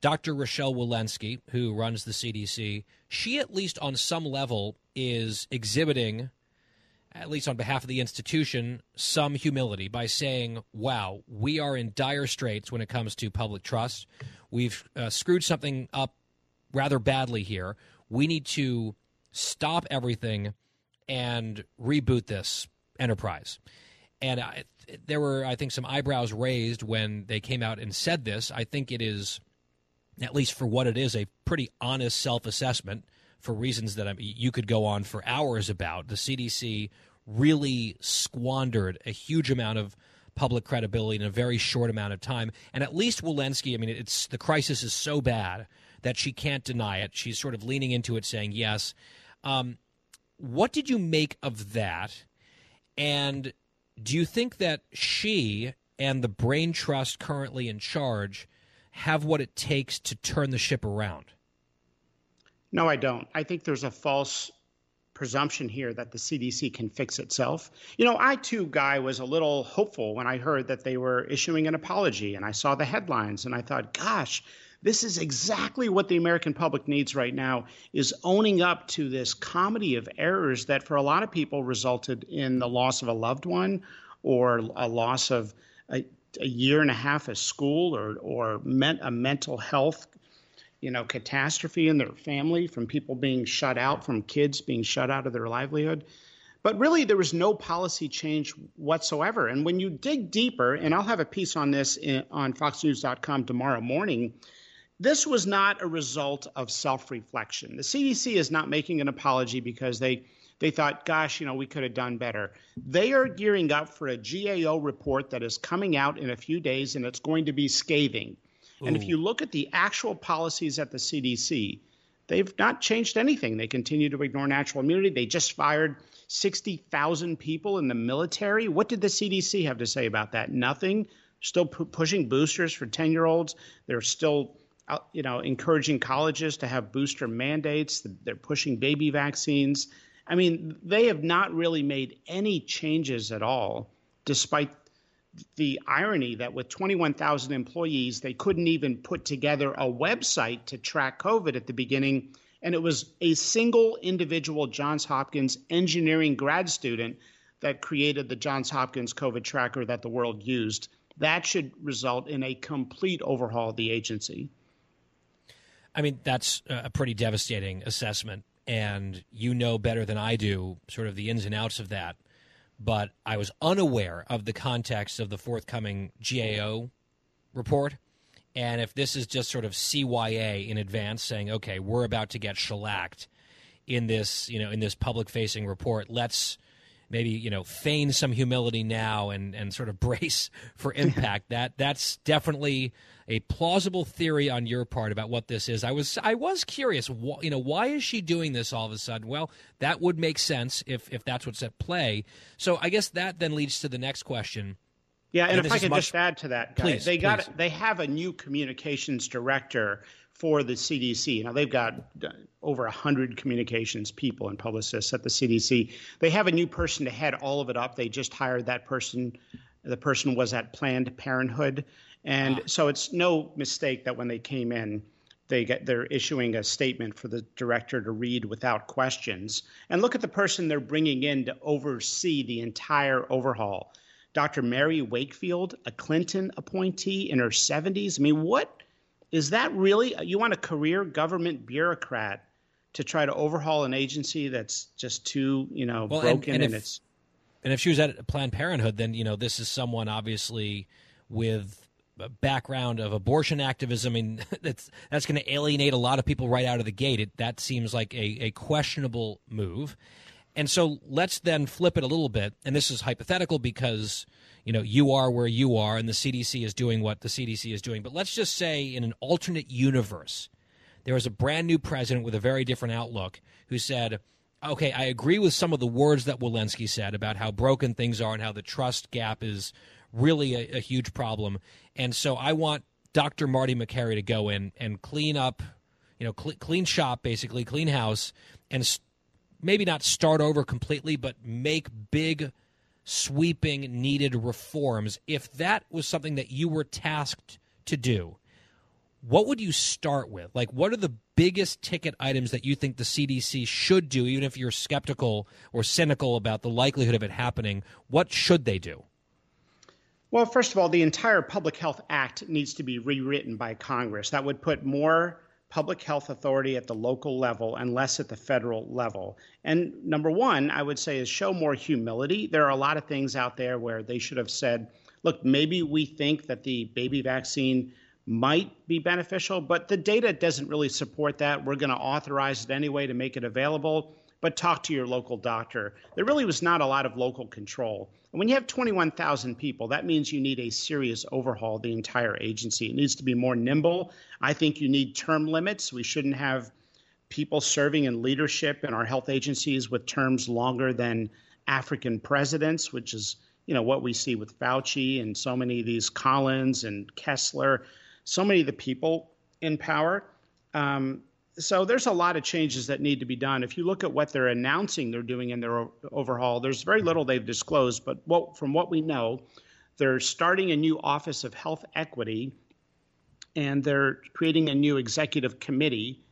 Dr. Rochelle Walensky, who runs the CDC, she, at least on some level, is exhibiting, at least on behalf of the institution, some humility by saying, wow, we are in dire straits when it comes to public trust. We've uh, screwed something up rather badly here. We need to stop everything and reboot this enterprise. And I, there were, I think, some eyebrows raised when they came out and said this. I think it is at least for what it is, a pretty honest self assessment for reasons that I mean, you could go on for hours about. The CDC really squandered a huge amount of public credibility in a very short amount of time. And at least Walensky, I mean, it's the crisis is so bad that she can't deny it. She's sort of leaning into it, saying yes. Um, what did you make of that? And do you think that she and the brain trust currently in charge have what it takes to turn the ship around? No, I don't. I think there's a false presumption here that the CDC can fix itself. You know, I too, Guy, was a little hopeful when I heard that they were issuing an apology and I saw the headlines and I thought, gosh, this is exactly what the American public needs right now is owning up to this comedy of errors that for a lot of people resulted in the loss of a loved one or a loss of a, a year and a half of school or or meant a mental health you know catastrophe in their family from people being shut out from kids being shut out of their livelihood but really there was no policy change whatsoever and when you dig deeper and i'll have a piece on this in, on foxnews.com tomorrow morning this was not a result of self-reflection the cdc is not making an apology because they they thought, gosh, you know, we could have done better. They are gearing up for a GAO report that is coming out in a few days, and it's going to be scathing. Ooh. And if you look at the actual policies at the CDC, they've not changed anything. They continue to ignore natural immunity. They just fired 60,000 people in the military. What did the CDC have to say about that? Nothing. Still pu- pushing boosters for 10 year olds. They're still uh, you know, encouraging colleges to have booster mandates. They're pushing baby vaccines. I mean, they have not really made any changes at all, despite the irony that with 21,000 employees, they couldn't even put together a website to track COVID at the beginning. And it was a single individual Johns Hopkins engineering grad student that created the Johns Hopkins COVID tracker that the world used. That should result in a complete overhaul of the agency. I mean, that's a pretty devastating assessment and you know better than I do sort of the ins and outs of that. But I was unaware of the context of the forthcoming GAO report. And if this is just sort of CYA in advance saying, okay, we're about to get shellacked in this, you know, in this public facing report, let's maybe you know feign some humility now and and sort of brace for impact. that that's definitely a plausible theory on your part about what this is. I was I was curious, wh- you know, why is she doing this all of a sudden? Well, that would make sense if if that's what's at play. So I guess that then leads to the next question. Yeah, and, and if I could much... just add to that, guys, please, they please. got they have a new communications director for the CDC. Now they've got uh, over 100 communications people and publicists at the CDC. They have a new person to head all of it up. They just hired that person. The person was at Planned Parenthood. And ah. so it's no mistake that when they came in, they get they're issuing a statement for the director to read without questions. And look at the person they're bringing in to oversee the entire overhaul. Dr. Mary Wakefield, a Clinton appointee in her 70s. I mean, what is that really? You want a career government bureaucrat to try to overhaul an agency that's just too, you know, well, broken and, and, and if, it's. And if she was at Planned Parenthood, then you know this is someone obviously with a background of abortion activism. I mean, that's that's going to alienate a lot of people right out of the gate. It, that seems like a, a questionable move. And so let's then flip it a little bit. And this is hypothetical because you know you are where you are, and the CDC is doing what the CDC is doing. But let's just say in an alternate universe there was a brand new president with a very different outlook who said, okay, I agree with some of the words that Walensky said about how broken things are and how the trust gap is really a, a huge problem. And so I want Dr. Marty Makary to go in and clean up, you know, cl- clean shop, basically, clean house, and st- maybe not start over completely, but make big, sweeping, needed reforms. If that was something that you were tasked to do, what would you start with? Like, what are the biggest ticket items that you think the CDC should do, even if you're skeptical or cynical about the likelihood of it happening? What should they do? Well, first of all, the entire Public Health Act needs to be rewritten by Congress. That would put more public health authority at the local level and less at the federal level. And number one, I would say, is show more humility. There are a lot of things out there where they should have said, look, maybe we think that the baby vaccine might be beneficial, but the data doesn't really support that. We're going to authorize it anyway to make it available, but talk to your local doctor. There really was not a lot of local control. And when you have 21,000 people, that means you need a serious overhaul of the entire agency. It needs to be more nimble. I think you need term limits. We shouldn't have people serving in leadership in our health agencies with terms longer than African presidents, which is you know what we see with Fauci and so many of these Collins and Kessler so many of the people in power. Um, so there's a lot of changes that need to be done. If you look at what they're announcing they're doing in their overhaul, there's very little they've disclosed. But what, from what we know, they're starting a new Office of Health Equity, and they're creating a new executive committee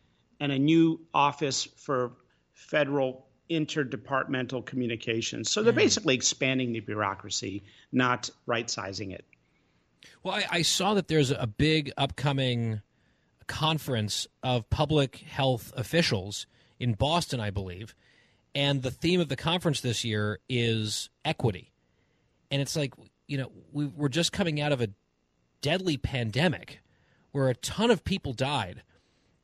and a new office for federal interdepartmental communications. So they're mm. basically expanding the bureaucracy, not right sizing it. Well, I, I saw that there's a big upcoming conference of public health officials in Boston, I believe. And the theme of the conference this year is equity. And it's like, you know, we, we're just coming out of a deadly pandemic where a ton of people died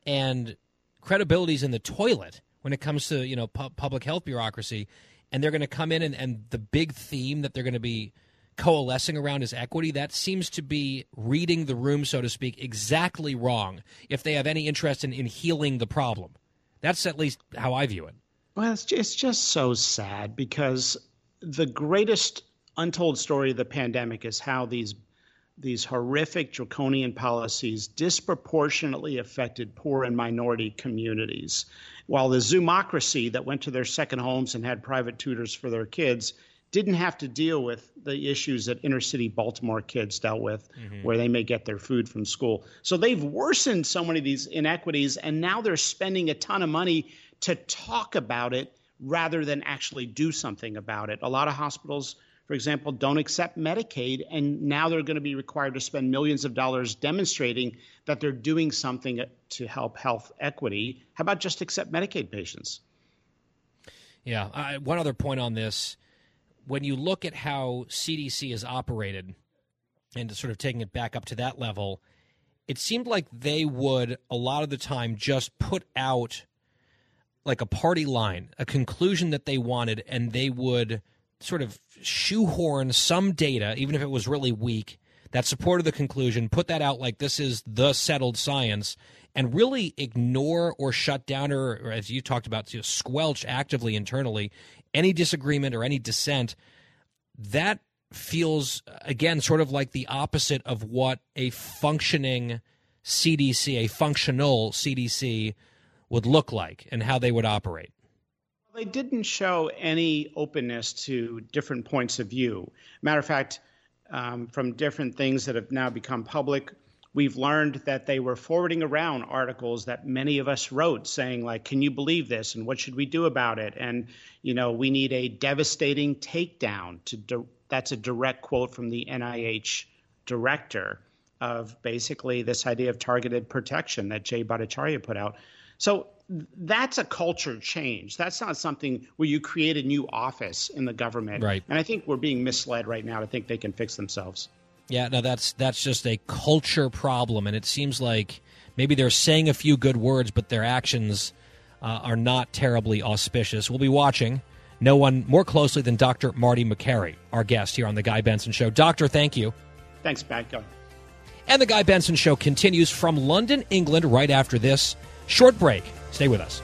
and credibility's in the toilet when it comes to, you know, pu- public health bureaucracy. And they're going to come in and, and the big theme that they're going to be coalescing around his equity, that seems to be reading the room, so to speak, exactly wrong if they have any interest in, in healing the problem. That's at least how I view it. Well, it's just, it's just so sad because the greatest untold story of the pandemic is how these these horrific draconian policies disproportionately affected poor and minority communities. While the Zoomocracy that went to their second homes and had private tutors for their kids didn't have to deal with the issues that inner city Baltimore kids dealt with, mm-hmm. where they may get their food from school. So they've worsened so many of these inequities, and now they're spending a ton of money to talk about it rather than actually do something about it. A lot of hospitals, for example, don't accept Medicaid, and now they're going to be required to spend millions of dollars demonstrating that they're doing something to help health equity. How about just accept Medicaid patients? Yeah. Uh, one other point on this when you look at how CDC is operated and sort of taking it back up to that level, it seemed like they would a lot of the time just put out like a party line, a conclusion that they wanted, and they would sort of shoehorn some data, even if it was really weak, that supported the conclusion, put that out like this is the settled science, and really ignore or shut down or, or as you talked about, you know, squelch actively internally any disagreement or any dissent, that feels again sort of like the opposite of what a functioning CDC, a functional CDC would look like and how they would operate. They didn't show any openness to different points of view. Matter of fact, um, from different things that have now become public, we've learned that they were forwarding around articles that many of us wrote saying like can you believe this and what should we do about it and you know we need a devastating takedown to that's a direct quote from the NIH director of basically this idea of targeted protection that Jay Bhattacharya put out. So that's a culture change. That's not something where you create a new office in the government. Right. And I think we're being misled right now to think they can fix themselves. Yeah, no, that's that's just a culture problem, and it seems like maybe they're saying a few good words, but their actions uh, are not terribly auspicious. We'll be watching no one more closely than Dr. Marty Makary, our guest here on the Guy Benson Show. Doctor, thank you. Thanks, Pat. And the Guy Benson Show continues from London, England, right after this short break. Stay with us.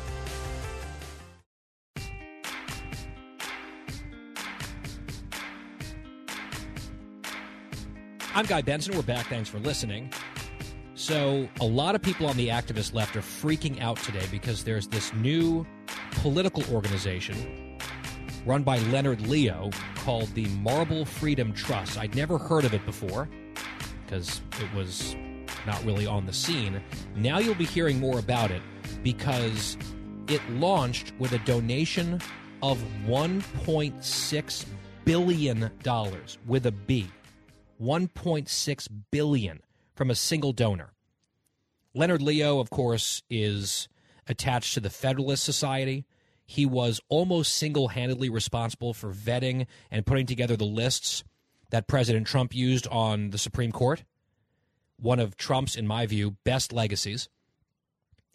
I'm Guy Benson. We're back. Thanks for listening. So, a lot of people on the activist left are freaking out today because there's this new political organization run by Leonard Leo called the Marble Freedom Trust. I'd never heard of it before because it was not really on the scene. Now you'll be hearing more about it because it launched with a donation of $1.6 billion with a B. 1.6 billion from a single donor. Leonard Leo, of course, is attached to the Federalist Society. He was almost single handedly responsible for vetting and putting together the lists that President Trump used on the Supreme Court. One of Trump's, in my view, best legacies.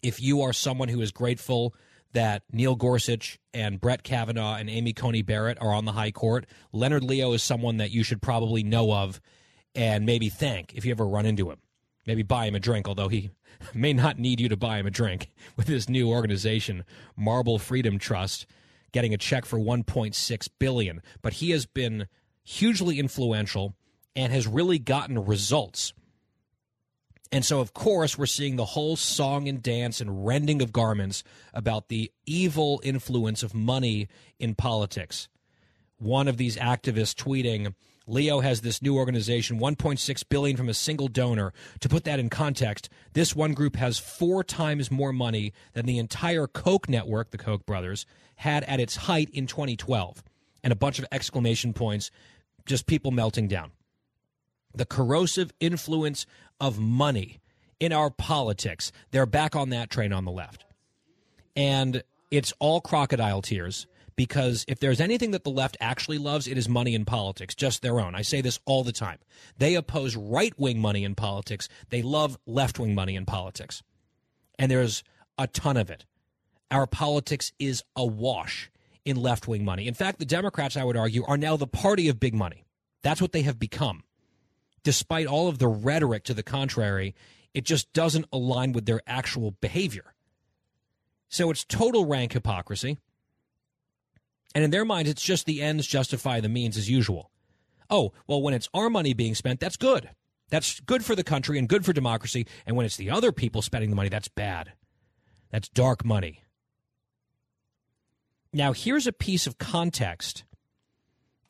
If you are someone who is grateful that Neil Gorsuch and Brett Kavanaugh and Amy Coney Barrett are on the high court, Leonard Leo is someone that you should probably know of and maybe thank if you ever run into him. Maybe buy him a drink, although he may not need you to buy him a drink with his new organization, Marble Freedom Trust, getting a check for 1.6 billion. But he has been hugely influential and has really gotten results. And so, of course, we're seeing the whole song and dance and rending of garments about the evil influence of money in politics. One of these activists tweeting, Leo has this new organization, 1.6 billion from a single donor. To put that in context, this one group has four times more money than the entire Koch network, the Koch brothers, had at its height in 2012. And a bunch of exclamation points, just people melting down. The corrosive influence of money in our politics. They're back on that train on the left. And it's all crocodile tears because if there's anything that the left actually loves, it is money in politics, just their own. I say this all the time. They oppose right wing money in politics, they love left wing money in politics. And there's a ton of it. Our politics is awash in left wing money. In fact, the Democrats, I would argue, are now the party of big money. That's what they have become. Despite all of the rhetoric to the contrary, it just doesn't align with their actual behavior. So it's total rank hypocrisy. And in their minds, it's just the ends justify the means as usual. Oh, well, when it's our money being spent, that's good. That's good for the country and good for democracy. And when it's the other people spending the money, that's bad. That's dark money. Now, here's a piece of context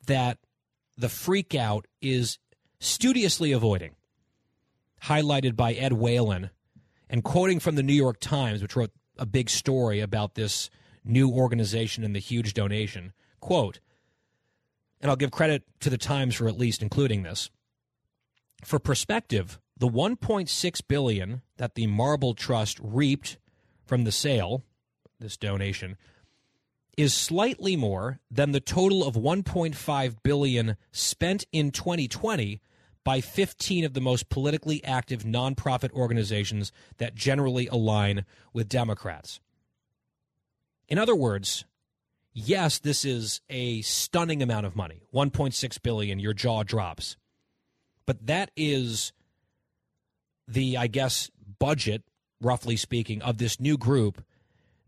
that the freakout is studiously avoiding, highlighted by Ed Whelan and quoting from the New York Times, which wrote a big story about this new organization and the huge donation. Quote, and I'll give credit to the Times for at least including this. For perspective, the 1.6 billion that the Marble Trust reaped from the sale, this donation, is slightly more than the total of 1.5 billion spent in 2020 by 15 of the most politically active nonprofit organizations that generally align with Democrats. In other words, yes, this is a stunning amount of money 1.6 billion, your jaw drops. But that is the, I guess, budget, roughly speaking, of this new group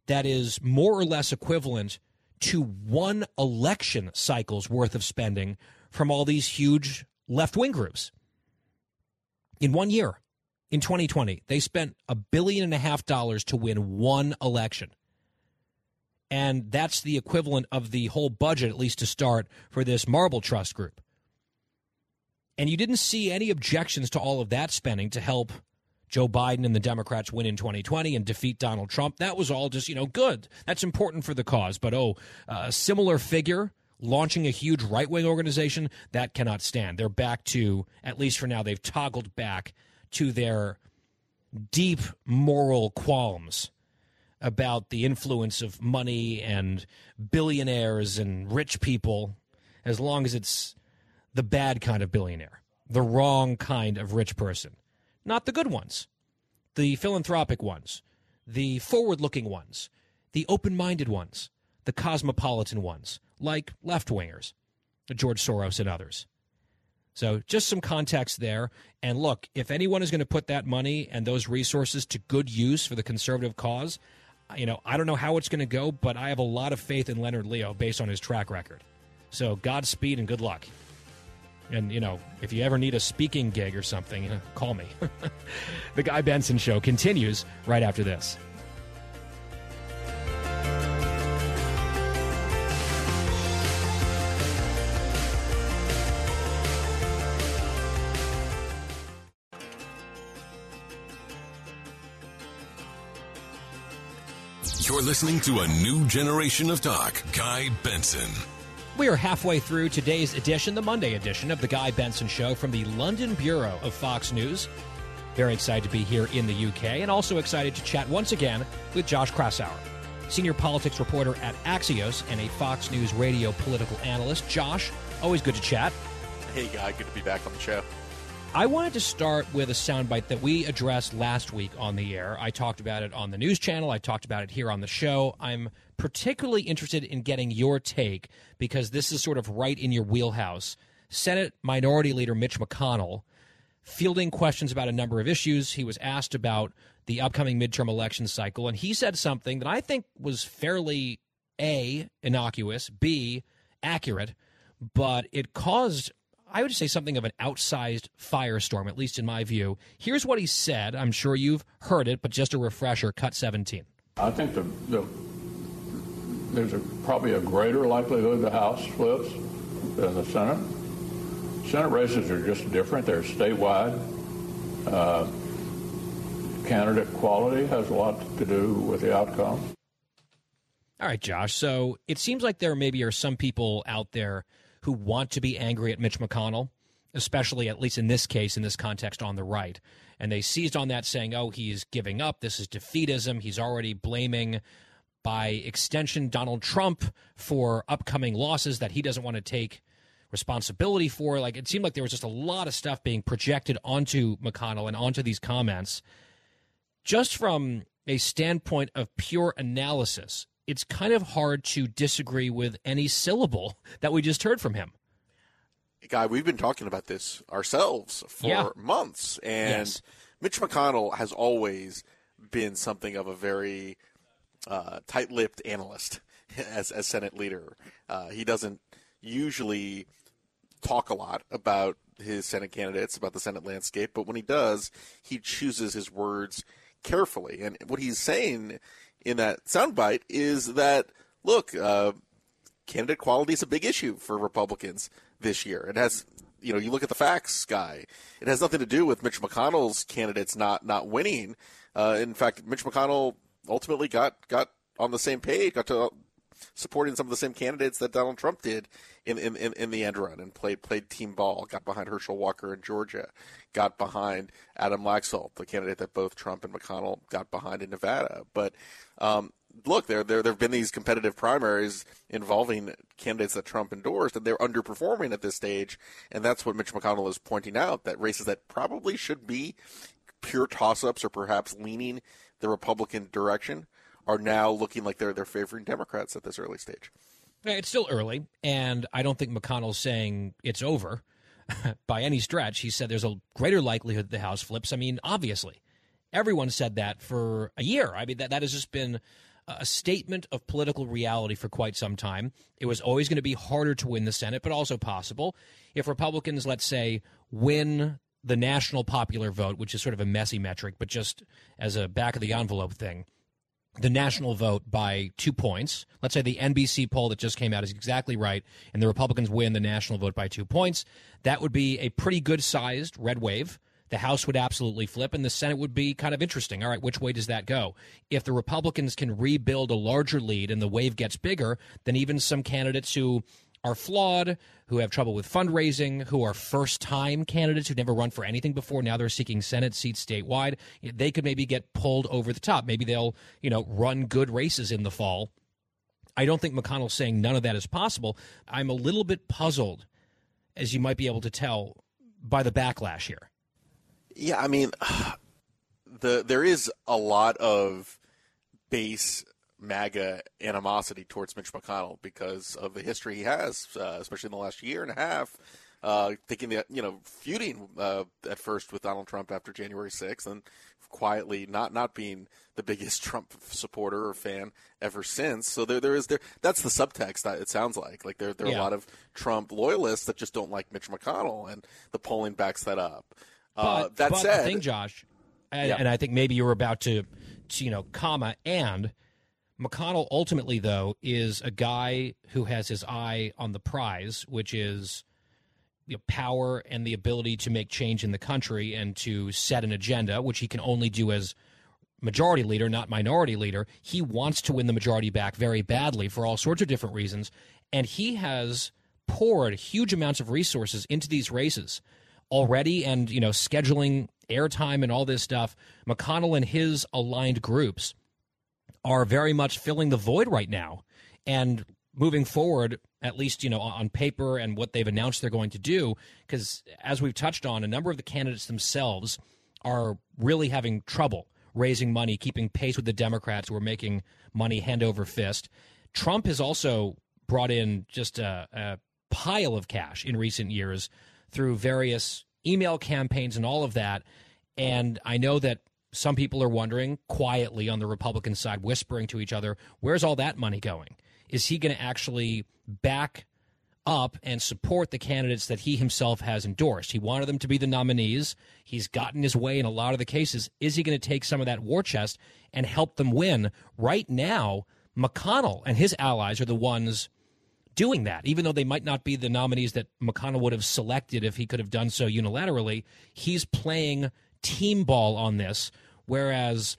that is more or less equivalent to one election cycle's worth of spending from all these huge left wing groups. In one year, in 2020, they spent a billion and a half dollars to win one election. And that's the equivalent of the whole budget, at least to start, for this Marble Trust group. And you didn't see any objections to all of that spending to help Joe Biden and the Democrats win in 2020 and defeat Donald Trump. That was all just, you know, good. That's important for the cause. But oh, a similar figure launching a huge right wing organization, that cannot stand. They're back to, at least for now, they've toggled back to their deep moral qualms about the influence of money and billionaires and rich people, as long as it's the bad kind of billionaire, the wrong kind of rich person not the good ones, the philanthropic ones, the forward looking ones, the open minded ones, the cosmopolitan ones, like left wingers, George Soros and others. So, just some context there. And look, if anyone is going to put that money and those resources to good use for the conservative cause, you know, I don't know how it's going to go, but I have a lot of faith in Leonard Leo based on his track record. So, Godspeed and good luck. And, you know, if you ever need a speaking gig or something, call me. the Guy Benson Show continues right after this. You're listening to a new generation of talk. Guy Benson. We are halfway through today's edition, the Monday edition of The Guy Benson Show from the London Bureau of Fox News. Very excited to be here in the UK and also excited to chat once again with Josh Kraushaar, senior politics reporter at Axios and a Fox News radio political analyst. Josh, always good to chat. Hey, Guy, good to be back on the show. I wanted to start with a soundbite that we addressed last week on the air. I talked about it on the news channel. I talked about it here on the show. I'm particularly interested in getting your take because this is sort of right in your wheelhouse. Senate Minority Leader Mitch McConnell fielding questions about a number of issues. He was asked about the upcoming midterm election cycle, and he said something that I think was fairly A, innocuous, B, accurate, but it caused, I would say, something of an outsized firestorm, at least in my view. Here's what he said. I'm sure you've heard it, but just a refresher, cut 17. I think the, the there's a, probably a greater likelihood the House flips than the Senate. Senate races are just different. They're statewide. Uh, candidate quality has a lot to do with the outcome. All right, Josh. So it seems like there maybe are some people out there who want to be angry at Mitch McConnell, especially at least in this case, in this context, on the right. And they seized on that, saying, oh, he's giving up. This is defeatism. He's already blaming by extension Donald Trump for upcoming losses that he doesn't want to take responsibility for. Like it seemed like there was just a lot of stuff being projected onto McConnell and onto these comments. Just from a standpoint of pure analysis, it's kind of hard to disagree with any syllable that we just heard from him. Guy, we've been talking about this ourselves for yeah. months, and yes. Mitch McConnell has always been something of a very uh, tight-lipped analyst as as Senate leader. Uh, he doesn't usually talk a lot about his Senate candidates, about the Senate landscape, but when he does, he chooses his words carefully. And what he's saying in that soundbite is that look, uh, candidate quality is a big issue for Republicans this year. It has you know, you look at the facts, guy. It has nothing to do with Mitch McConnell's candidates not not winning. Uh, in fact, Mitch McConnell ultimately got got on the same page, got to supporting some of the same candidates that Donald Trump did in, in, in, in, the end run and played played team ball, got behind Herschel Walker in Georgia, got behind Adam Laxalt, the candidate that both Trump and McConnell got behind in Nevada. But um, look, there there there have been these competitive primaries involving candidates that Trump endorsed, and they're underperforming at this stage. And that's what Mitch McConnell is pointing out that races that probably should be pure toss ups or perhaps leaning the Republican direction are now looking like they're they're favoring Democrats at this early stage. It's still early, and I don't think McConnell's saying it's over by any stretch. He said there's a greater likelihood the House flips. I mean, obviously, everyone said that for a year. I mean, that that has just been a statement of political reality for quite some time. It was always going to be harder to win the Senate, but also possible. If Republicans, let's say, win the national popular vote, which is sort of a messy metric, but just as a back of the envelope thing, the national vote by two points. Let's say the NBC poll that just came out is exactly right, and the Republicans win the national vote by two points. That would be a pretty good sized red wave. The House would absolutely flip, and the Senate would be kind of interesting. All right, which way does that go? If the Republicans can rebuild a larger lead and the wave gets bigger, then even some candidates who are flawed, who have trouble with fundraising, who are first time candidates who've never run for anything before, now they're seeking Senate seats statewide, they could maybe get pulled over the top. Maybe they'll, you know, run good races in the fall. I don't think McConnell's saying none of that is possible. I'm a little bit puzzled, as you might be able to tell, by the backlash here. Yeah, I mean, the there is a lot of base MAGA animosity towards Mitch McConnell because of the history he has, uh, especially in the last year and a half. Uh, thinking that you know feuding uh, at first with Donald Trump after January 6th, and quietly not not being the biggest Trump supporter or fan ever since. So there there is there that's the subtext. that It sounds like like there there are yeah. a lot of Trump loyalists that just don't like Mitch McConnell, and the polling backs that up. Uh, that but said, the thing, Josh, and, yeah. and, I think maybe you were about to, to, you know, comma and McConnell ultimately though is a guy who has his eye on the prize, which is you know, power and the ability to make change in the country and to set an agenda, which he can only do as majority leader, not minority leader. He wants to win the majority back very badly for all sorts of different reasons, and he has poured huge amounts of resources into these races already and, you know, scheduling airtime and all this stuff, McConnell and his aligned groups are very much filling the void right now. And moving forward, at least, you know, on paper and what they've announced they're going to do, because as we've touched on, a number of the candidates themselves are really having trouble raising money, keeping pace with the Democrats who are making money hand over fist. Trump has also brought in just a, a pile of cash in recent years through various email campaigns and all of that. And I know that some people are wondering quietly on the Republican side, whispering to each other, where's all that money going? Is he going to actually back up and support the candidates that he himself has endorsed? He wanted them to be the nominees. He's gotten his way in a lot of the cases. Is he going to take some of that war chest and help them win? Right now, McConnell and his allies are the ones doing that, even though they might not be the nominees that McConnell would have selected if he could have done so unilaterally. He's playing team ball on this, whereas,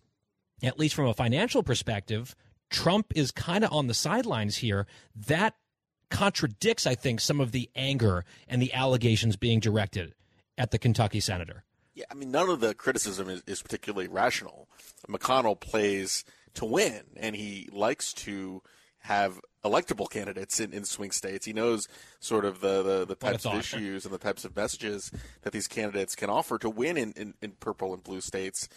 at least from a financial perspective, Trump is kind of on the sidelines here. That contradicts, I think, some of the anger and the allegations being directed at the Kentucky senator. Yeah, I mean, none of the criticism is, is particularly rational. McConnell plays to win, and he likes to have electable candidates in, in swing states. He knows sort of the, the, the types of issues and the types of messages that these candidates can offer to win in, in, in purple and blue states.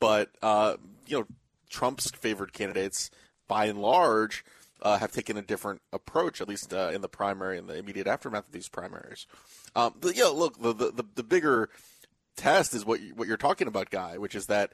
But, uh, you know, Trump's favored candidates, by and large, uh, have taken a different approach, at least uh, in the primary and the immediate aftermath of these primaries. Um, but, yeah, look, the, the, the bigger test is what, you, what you're talking about, Guy, which is that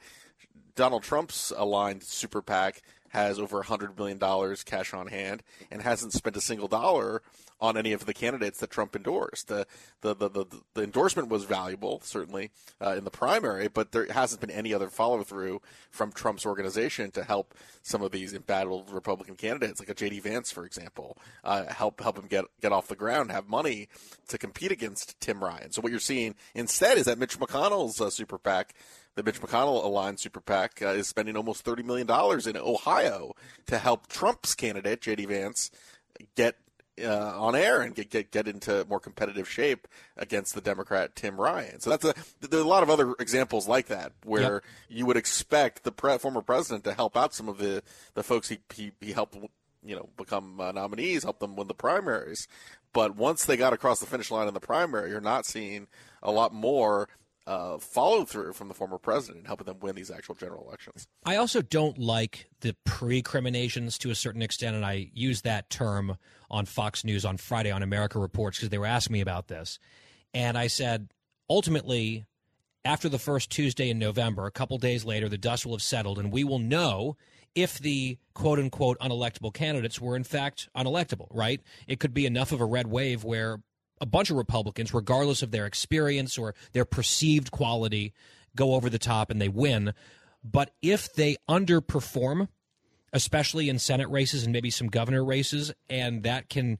Donald Trump's aligned super PAC – has over $100 million cash on hand and hasn't spent a single dollar on any of the candidates that Trump endorsed. The, the, the, the, the endorsement was valuable, certainly, uh, in the primary, but there hasn't been any other follow through from Trump's organization to help some of these embattled Republican candidates, like a J.D. Vance, for example, uh, help, help him get, get off the ground, have money to compete against Tim Ryan. So what you're seeing instead is that Mitch McConnell's uh, super PAC the Mitch McConnell aligned super PAC uh, is spending almost $30 million in Ohio to help Trump's candidate, J.D. Vance, get uh, on air and get, get get into more competitive shape against the Democrat Tim Ryan. So that's a there are a lot of other examples like that where yep. you would expect the pre- former president to help out some of the the folks he he, he helped you know become uh, nominees, help them win the primaries. But once they got across the finish line in the primary, you're not seeing a lot more uh, follow through from the former president, helping them win these actual general elections. I also don't like the precriminations to a certain extent, and I used that term on Fox News on Friday on America Reports because they were asking me about this. And I said, ultimately, after the first Tuesday in November, a couple days later, the dust will have settled, and we will know if the quote unquote unelectable candidates were in fact unelectable, right? It could be enough of a red wave where a bunch of Republicans, regardless of their experience or their perceived quality, go over the top and they win. But if they underperform, especially in Senate races and maybe some governor races, and that can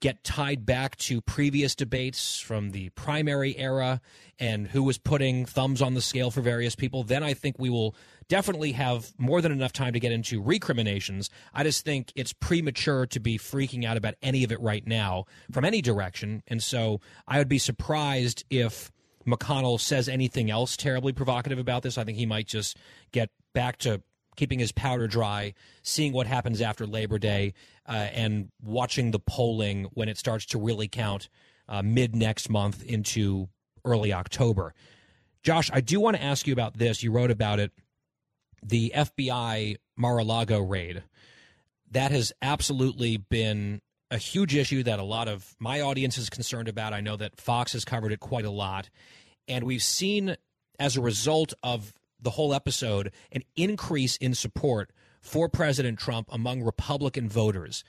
get tied back to previous debates from the primary era and who was putting thumbs on the scale for various people, then I think we will definitely have more than enough time to get into recriminations. I just think it's premature to be freaking out about any of it right now from any direction. And so I would be surprised if McConnell says anything else terribly provocative about this. I think he might just get back to keeping his powder dry, seeing what happens after Labor Day, uh, and watching the polling when it starts to really count uh, mid next month into early October. Josh, I do want to ask you about this. You wrote about it the FBI Mar a Lago raid. That has absolutely been a huge issue that a lot of my audience is concerned about. I know that Fox has covered it quite a lot. And we've seen, as a result of the whole episode, an increase in support for President Trump among Republican voters.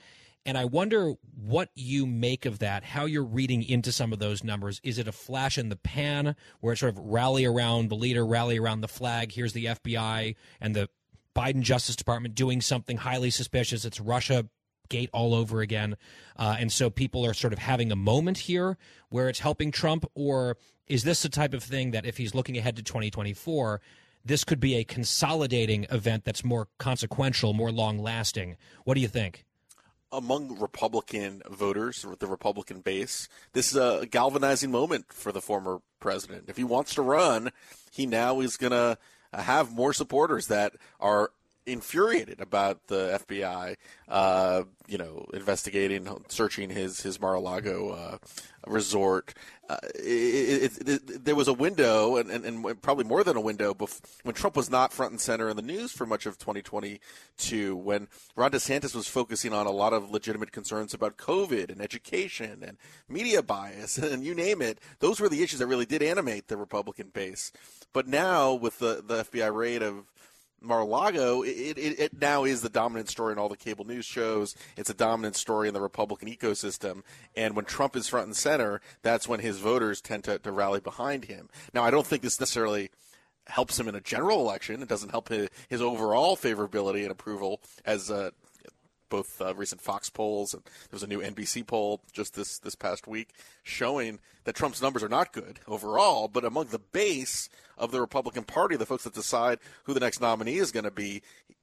And I wonder what you make of that, how you're reading into some of those numbers. Is it a flash in the pan where it's sort of rally around the leader, rally around the flag? Here's the FBI and the Biden Justice Department doing something highly suspicious. It's Russia gate all over again. Uh, and so people are sort of having a moment here where it's helping Trump? Or is this the type of thing that if he's looking ahead to 2024, this could be a consolidating event that's more consequential, more long lasting? What do you think? among Republican voters, the Republican base, this is a galvanizing moment for the former president. If he wants to run, he now is going to have more supporters that are infuriated about the FBI, uh, you know, investigating, searching his his Mar-a-Lago uh, resort. Uh, it, it, it, there was a window, and, and, and, probably more than a window, bef- when Trump was not front and center in the news for much of 2022, when Ron DeSantis was focusing on a lot of legitimate concerns about COVID and education and media bias, and you name it. Those were the issues that really did animate the Republican base. But now, with the, the FBI raid of Mar-a-Lago, it, it, it, now is the dominant story in all the cable news shows. It's a dominant story in the Republican ecosystem. And when Trump is front and center, that's when his voters tend to, to rally behind him. Now, I don't think this necessarily helps him in a general election. It doesn't help his, his overall favorability and approval as uh, both uh, recent Fox polls and there was a new NBC poll just this this past week showing that Trump's numbers are not good overall, but among the base of the Republican Party, the folks that decide who the next nominee is going to be,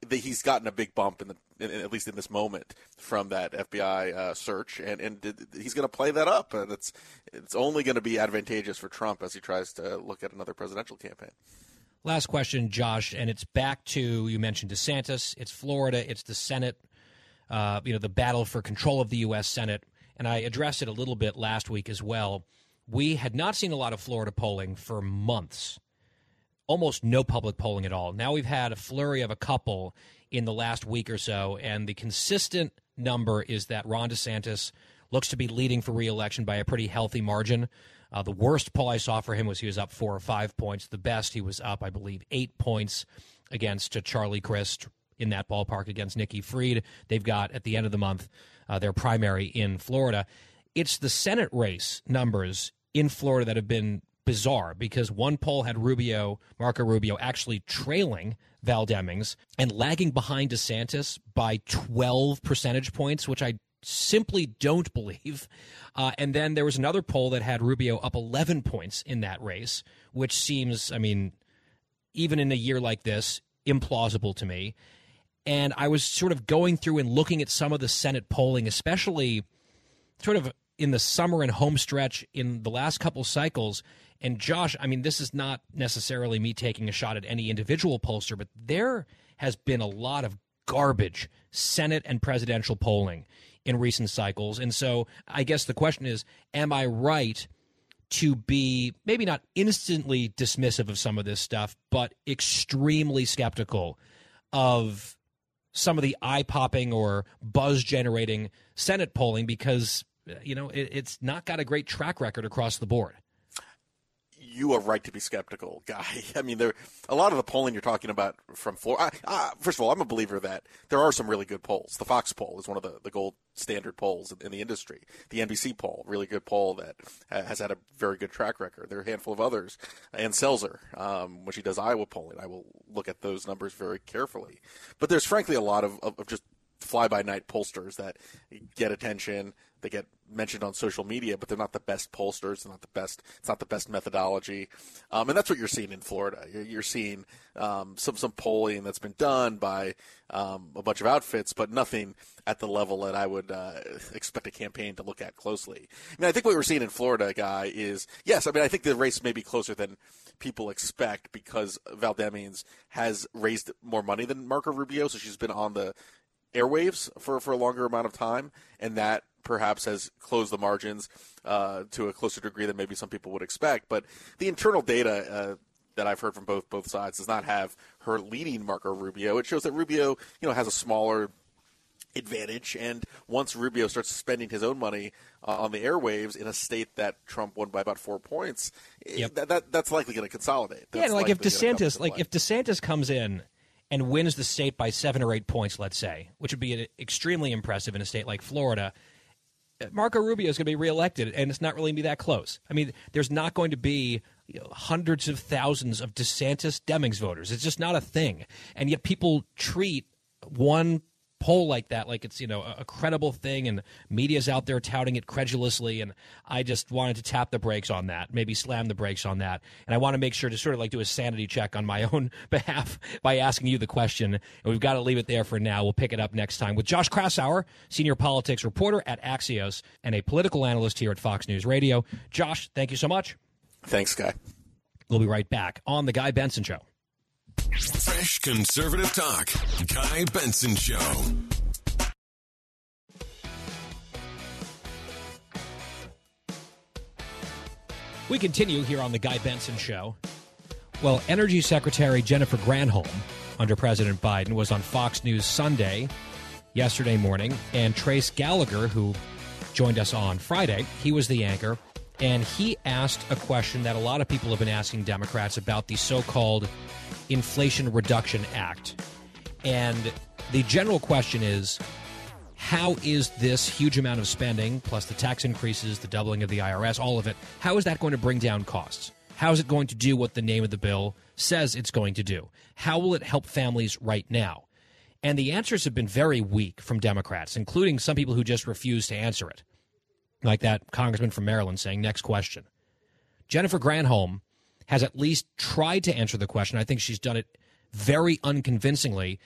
he's gotten a big bump in the in, at least in this moment from that FBI uh, search, and and he's going to play that up, and it's it's only going to be advantageous for Trump as he tries to look at another presidential campaign. Last question, Josh, and it's back to you mentioned DeSantis. It's Florida. It's the Senate uh, you know, the battle for control of the U.S. Senate. And I addressed it a little bit last week as well. We had not seen a lot of Florida polling for months, almost no public polling at all. Now we've had a flurry of a couple in the last week or so, and the consistent number is that Ron DeSantis looks to be leading for reelection by a pretty healthy margin. Uh, the worst poll I saw for him was he was up four or five points. The best he was up, I believe, eight points against Charlie Crist, in that ballpark against Nikki Fried. They've got at the end of the month uh, their primary in Florida. It's the Senate race numbers in Florida that have been bizarre because one poll had Rubio, Marco Rubio, actually trailing Val Demings and lagging behind DeSantis by 12 percentage points, which I simply don't believe. Uh, and then there was another poll that had Rubio up 11 points in that race, which seems, I mean, even in a year like this, implausible to me and I was sort of going through and looking at some of the Senate polling, especially sort of in the summer and home stretch in the last couple cycles. And Josh, I mean, this is not necessarily me taking a shot at any individual pollster, but there has been a lot of garbage Senate and presidential polling in recent cycles. And so I guess the question is, am I right? to be maybe not instantly dismissive of some of this stuff, but extremely skeptical of some of the eye popping or buzz generating Senate polling because, you know, it, it's not got a great track record across the board you are right to be skeptical, guy. I mean, there a lot of the polling you're talking about from Florida. first of all, I'm a believer that there are some really good polls. The Fox poll is one of the, the gold standard polls in, in the industry. The NBC poll, really good poll that has had a very good track record. There are a handful of others. And Selzer, um, when she does Iowa polling, I will look at those numbers very carefully. But there's frankly a lot of, of, of just fly by night pollsters that get attention they get mentioned on social media, but they're not the best pollsters. They're not the best. It's not the best methodology, um, and that's what you're seeing in Florida. You're, seeing um, some some polling that's been done by um, a bunch of outfits, but nothing at the level that I would uh, expect a campaign to look at closely. I mean, I think what we're seeing in Florida, guy, is yes. I mean, I think the race may be closer than people expect because Val Demings has raised more money than Marco Rubio, so she's been on the airwaves for, for a longer amount of time, and that perhaps has closed the margins uh, to a closer degree than maybe some people would expect. But the internal data uh, that I've heard from both both sides does not have her leading Marco Rubio. It shows that Rubio, you know, has a smaller advantage. And once Rubio starts spending his own money uh, on the airwaves in a state that Trump won by about four points, eh, yep. that, that, that's likely going to consolidate. That's yeah, like if DeSantis, like if DeSantis comes in and wins the state by seven or eight points, let's say, which would be extremely impressive in a state like Florida. Marco Rubio is going to be reelected, and it's not really going to be that close. I mean, there's not going to be you know, hundreds of thousands of DeSantis Demings voters. It's just not a thing. And yet people treat one poll like that like it's you know a, credible thing and media's out there touting it credulously and i just wanted to tap the brakes on that maybe slam the brakes on that. And i want to make sure to sort of like do a sanity check on my own behalf by asking you the question and we've got to leave it there for now. We'll pick it up next time with josh kraushaar senior politics reporter at axios and a political analyst here at fox news radio. Josh thank you so much. Thanks guy. We'll be right back on the guy benson show Fresh conservative talk. Guy Benson Show. We continue here on the Guy Benson Show. Well, Energy Secretary Jennifer Granholm under President Biden was on Fox News Sunday, yesterday morning, and Trace Gallagher, who joined us on Friday, he was the anchor, and he asked a question that a lot of people have been asking Democrats about the so called Inflation Reduction Act. And the general question is how is this huge amount of spending, plus the tax increases, the doubling of the IRS, all of it, how is that going to bring down costs? How is it going to do what the name of the bill says it's going to do? How will it help families right now? And the answers have been very weak from Democrats, including some people who just refuse to answer it. Like that congressman from Maryland saying, next question. Jennifer Granholm has at least tried to answer the question. I think she's done it very unconvincingly.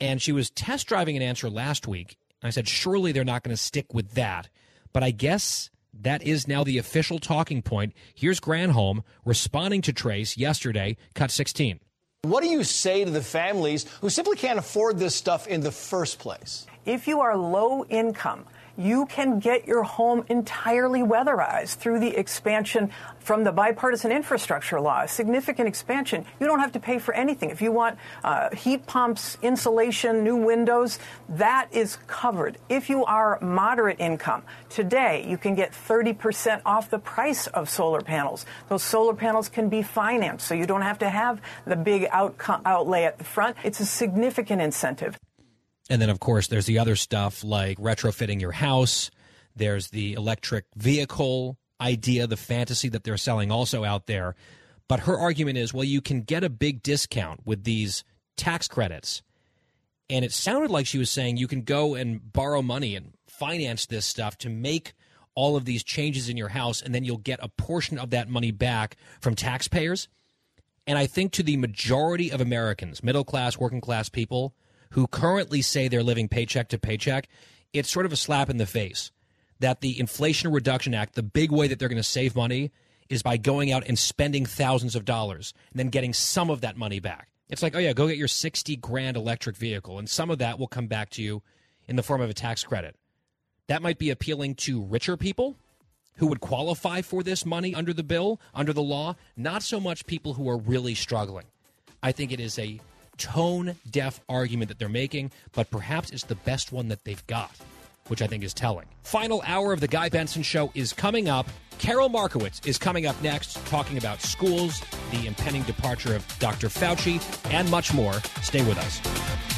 And she was test driving an answer last week. I said, surely they're not going to stick with that. But I guess that is now the official talking point. Here's Granholm responding to Trace yesterday, cut 16. What do you say to the families who simply can't afford this stuff in the first place? If you are low income, you can get your home entirely weatherized through the expansion from the bipartisan infrastructure law, significant expansion. You don't have to pay for anything. If you want uh, heat pumps, insulation, new windows, that is covered. If you are moderate income, today you can get 30% off the price of solar panels. Those solar panels can be financed, so you don't have to have the big outlay at the front. It's a significant incentive. And then, of course, there's the other stuff like retrofitting your house. There's the electric vehicle idea, the fantasy that they're selling also out there. But her argument is well, you can get a big discount with these tax credits. And it sounded like she was saying you can go and borrow money and finance this stuff to make all of these changes in your house, and then you'll get a portion of that money back from taxpayers. And I think to the majority of Americans, middle class, working class people, who currently say they're living paycheck to paycheck, it's sort of a slap in the face that the Inflation Reduction Act, the big way that they're going to save money is by going out and spending thousands of dollars and then getting some of that money back. It's like, oh yeah, go get your 60 grand electric vehicle and some of that will come back to you in the form of a tax credit. That might be appealing to richer people who would qualify for this money under the bill, under the law, not so much people who are really struggling. I think it is a tone deaf argument that they're making, but perhaps it's the best one that they've got, which I think is telling. Final hour of the Guy Benson Show is coming up. Carol Markowitz is coming up next, talking about schools, the impending departure of Dr. Fauci, and much more. Stay with us.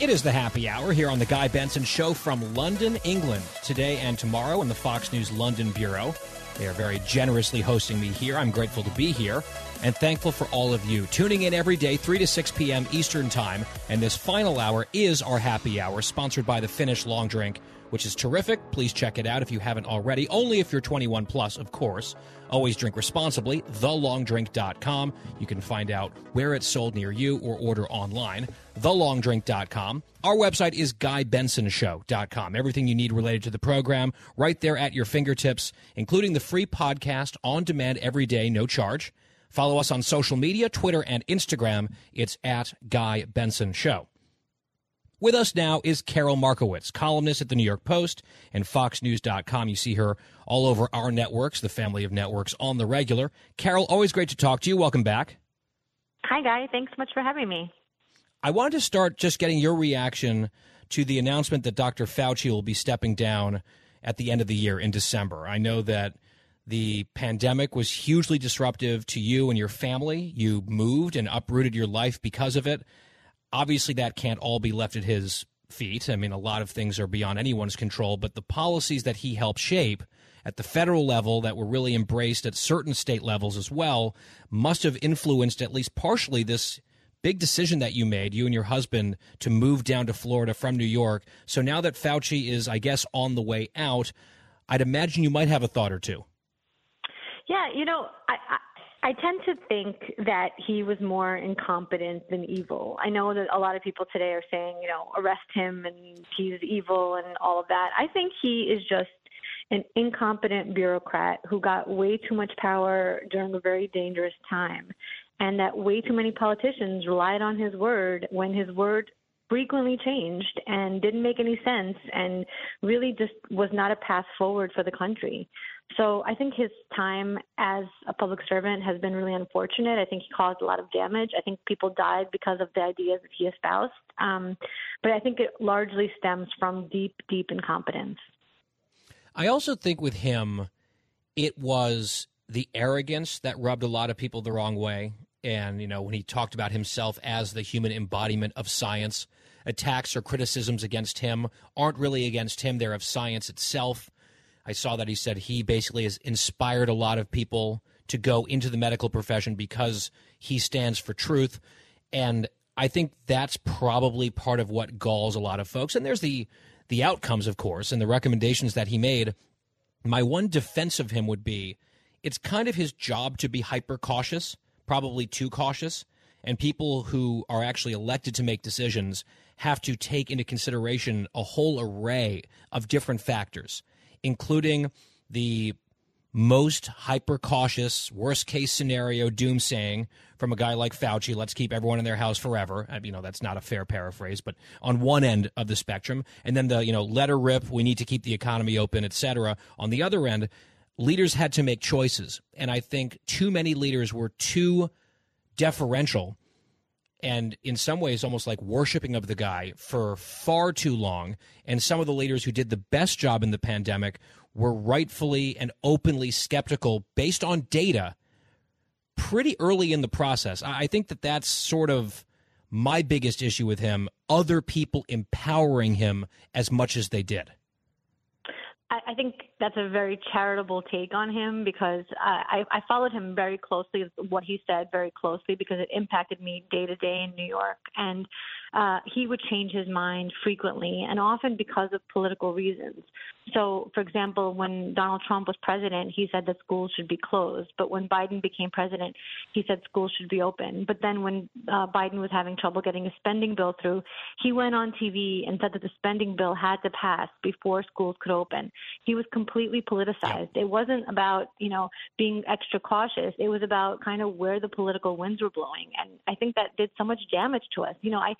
It is the happy hour here on the Guy Benson Show from London, England, today and tomorrow in the Fox News London Bureau. They are very generously hosting me here. I'm grateful to be here and thankful for all of you tuning in every day, 3 to 6 p.m. Eastern Time. And this final hour is our happy hour, sponsored by the Finnish Long Drink which is terrific. Please check it out if you haven't already. Only if you're 21 plus, of course. Always drink responsibly. TheLongDrink.com. You can find out where it's sold near you or order online. TheLongDrink.com. Our website is GuyBensonShow.com. Everything you need related to the program right there at your fingertips, including the free podcast on demand every day, no charge. Follow us on social media, Twitter and Instagram. It's at Guy Benson Show. With us now is Carol Markowitz, columnist at the New York Post and FoxNews.com. You see her all over our networks, the family of networks, on the regular. Carol, always great to talk to you. Welcome back. Hi, Guy. Thanks so much for having me. I wanted to start just getting your reaction to the announcement that Dr. Fauci will be stepping down at the end of the year in December. I know that the pandemic was hugely disruptive to you and your family. You moved and uprooted your life because of it obviously that can't all be left at his feet. I mean, a lot of things are beyond anyone's control, but the policies that he helped shape at the federal level that were really embraced at certain state levels as well must have influenced at least partially this big decision that you made, you and your husband, to move down to Florida from New York. So now that Fauci is, I guess, on the way out, I'd imagine you might have a thought or two. Yeah, you know, I, I tend to think that he was more incompetent than evil. I know that a lot of people today are saying, you know, arrest him and he's evil and all of that. I think he is just an incompetent bureaucrat who got way too much power during a very dangerous time, and that way too many politicians relied on his word when his word frequently changed and didn't make any sense and really just was not a path forward for the country. So I think his time as a public servant has been really unfortunate. I think he caused a lot of damage. I think people died because of the ideas that he espoused. Um, but I think it largely stems from deep, deep incompetence. I also think with him, it was the arrogance that rubbed a lot of people the wrong way. And, you know, when he talked about himself as the human embodiment of science, attacks or criticisms against him aren't really against him, they're of science itself. I saw that he said he basically has inspired a lot of people to go into the medical profession because he stands for truth. And I think that's probably part of what galls a lot of folks. And there's the the outcomes, of course, and the recommendations that he made. My one defense of him would be it's kind of his job to be hyper cautious, probably too cautious. And people who are actually elected to make decisions have to take into consideration a whole array of different factors including the most hyper cautious, worst case scenario doomsaying from a guy like Fauci, let's keep everyone in their house forever. Uh, you know, that's not a fair paraphrase, but on one end of the spectrum. And then the, you know, let her rip, we need to keep the economy open, et cetera. On the other end, leaders had to make choices. And I think too many leaders were too deferential and in some ways almost like worshiping of the guy for far too long. And some of the leaders who did the best job in the pandemic were rightfully and openly skeptical based on data pretty early in the process. I think that that's sort of my biggest issue with him, other people empowering him as much as they did. I, I think that's a very charitable take on him because I, I followed him very closely, what he said very closely, because it impacted me day to day in New York. And uh, he would change his mind frequently and often because of political reasons. So, for example, when Donald Trump was president, he said that schools should be closed. But when Biden became president, he said schools should be open. But then when uh, Biden was having trouble getting a spending bill through, he went on TV and said that the spending bill had to pass before schools could open. He was completely politicized. It wasn't about, you know, being extra cautious. It was about kind of where the political winds were blowing. And I think that did so much damage to us. You know, I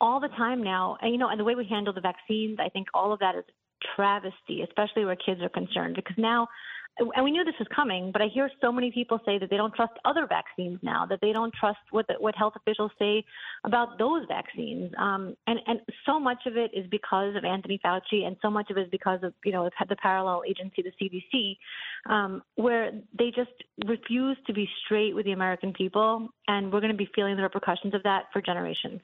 all the time now, and, you know, and the way we handle the vaccines, I think all of that is travesty, especially where kids are concerned, because now, and we knew this was coming, but I hear so many people say that they don't trust other vaccines now, that they don't trust what the, what health officials say about those vaccines, um, and and so much of it is because of Anthony Fauci, and so much of it is because of you know the parallel agency, the CDC, um, where they just refuse to be straight with the American people, and we're going to be feeling the repercussions of that for generations.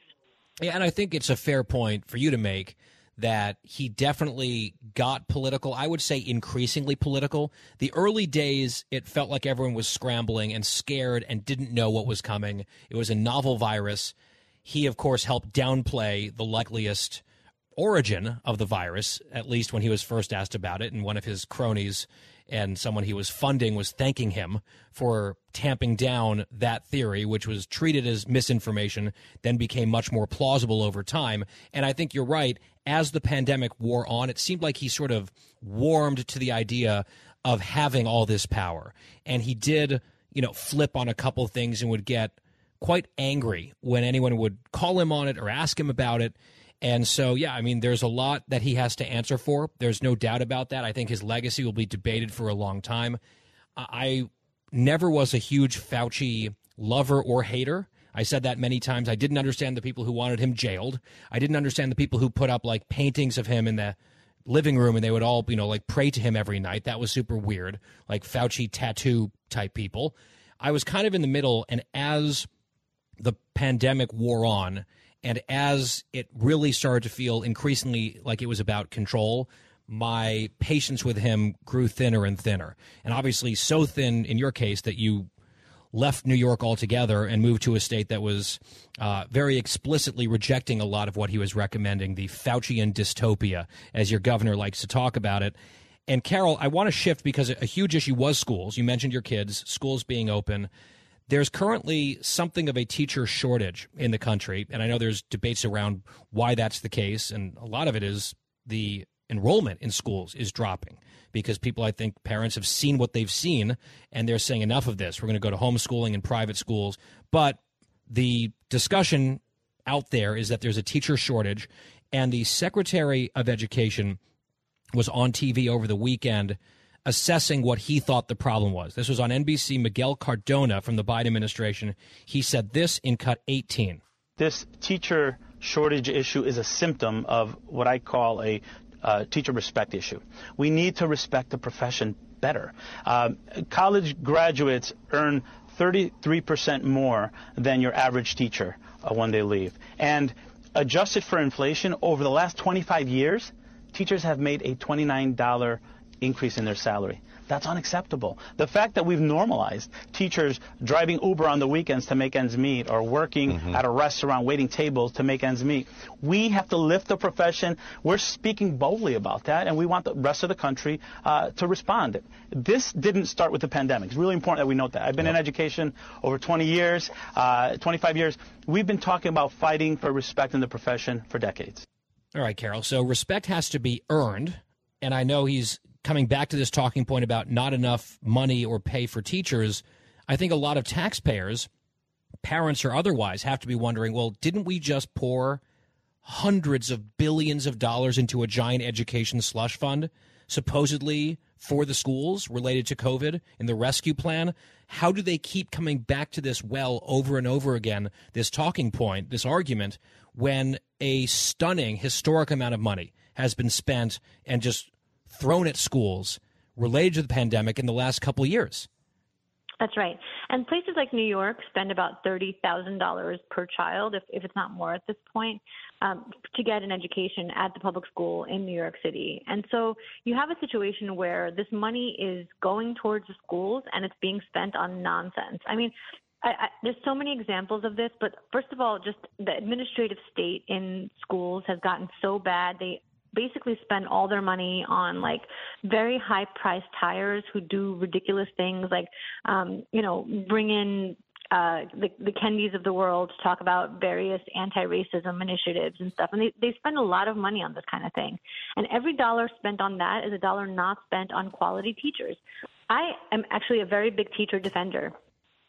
Yeah, and I think it's a fair point for you to make that he definitely got political. I would say increasingly political. The early days, it felt like everyone was scrambling and scared and didn't know what was coming. It was a novel virus. He, of course, helped downplay the likeliest origin of the virus, at least when he was first asked about it. And one of his cronies and someone he was funding was thanking him for tamping down that theory, which was treated as misinformation, then became much more plausible over time. And I think you're right. As the pandemic wore on, it seemed like he sort of warmed to the idea of having all this power. And he did, you know, flip on a couple things and would get quite angry when anyone would call him on it or ask him about it. And so, yeah, I mean, there's a lot that he has to answer for. There's no doubt about that. I think his legacy will be debated for a long time. I never was a huge Fauci lover or hater. I said that many times. I didn't understand the people who wanted him jailed. I didn't understand the people who put up like paintings of him in the living room and they would all, you know, like pray to him every night. That was super weird. Like Fauci tattoo type people. I was kind of in the middle. And as the pandemic wore on, and as it really started to feel increasingly like it was about control, my patience with him grew thinner and thinner. And obviously, so thin in your case that you left New York altogether and moved to a state that was uh, very explicitly rejecting a lot of what he was recommending, the Faucian dystopia, as your governor likes to talk about it. And Carol, I want to shift because a huge issue was schools. You mentioned your kids, schools being open. There's currently something of a teacher shortage in the country, and I know there's debates around why that's the case, and a lot of it is the enrollment in schools is dropping because people, I think, parents have seen what they've seen, and they're saying enough of this. We're going to go to homeschooling and private schools, but the discussion out there is that there's a teacher shortage, and the Secretary of Education was on TV over the weekend assessing what he thought the problem was. This was on NBC. Miguel Cardona from the Biden administration. He said this in cut 18. This teacher shortage issue is a symptom of what I call a uh, teacher respect issue. We need to respect the profession better. Um, college graduates earn 33% more than your average teacher uh, when they leave. And adjusted for inflation, over the last 25 years, teachers have made a $29 increase in their salary. That's unacceptable. The fact that we've normalized teachers driving Uber on the weekends to make ends meet or working mm-hmm. at a restaurant waiting tables to make ends meet. We have to lift the profession. We're speaking boldly about that, and we want the rest of the country uh, to respond. This didn't start with the pandemic. It's really important that we note that. I've been yep. in education over 20 years, uh, 25 years. We've been talking about fighting for respect in the profession for decades. All right, Carol. So respect has to be earned. And I know he's coming back to this talking point about not enough money or pay for teachers, I think a lot of taxpayers, parents or otherwise, have to be wondering well, didn't we just pour hundreds of billions of dollars into a giant education slush fund, supposedly for the schools related to COVID in the rescue plan? How do they keep coming back to this well over and over again, this talking point, this argument, when a stunning, historic amount of money has been spent and just thrown at schools related to the pandemic in the last couple of years? That's right. And places like New York spend about $30,000 per child, if, if it's not more at this point, um, to get an education at the public school in New York City. And so you have a situation where this money is going towards the schools and it's being spent on nonsense. I mean, I, I, there's so many examples of this, but first of all, just the administrative state in schools has gotten so bad. They basically spend all their money on like very high priced tires who do ridiculous things like um you know bring in uh, the, the Kendis of the world to talk about various anti-racism initiatives and stuff, and they, they spend a lot of money on this kind of thing. And every dollar spent on that is a dollar not spent on quality teachers. I am actually a very big teacher defender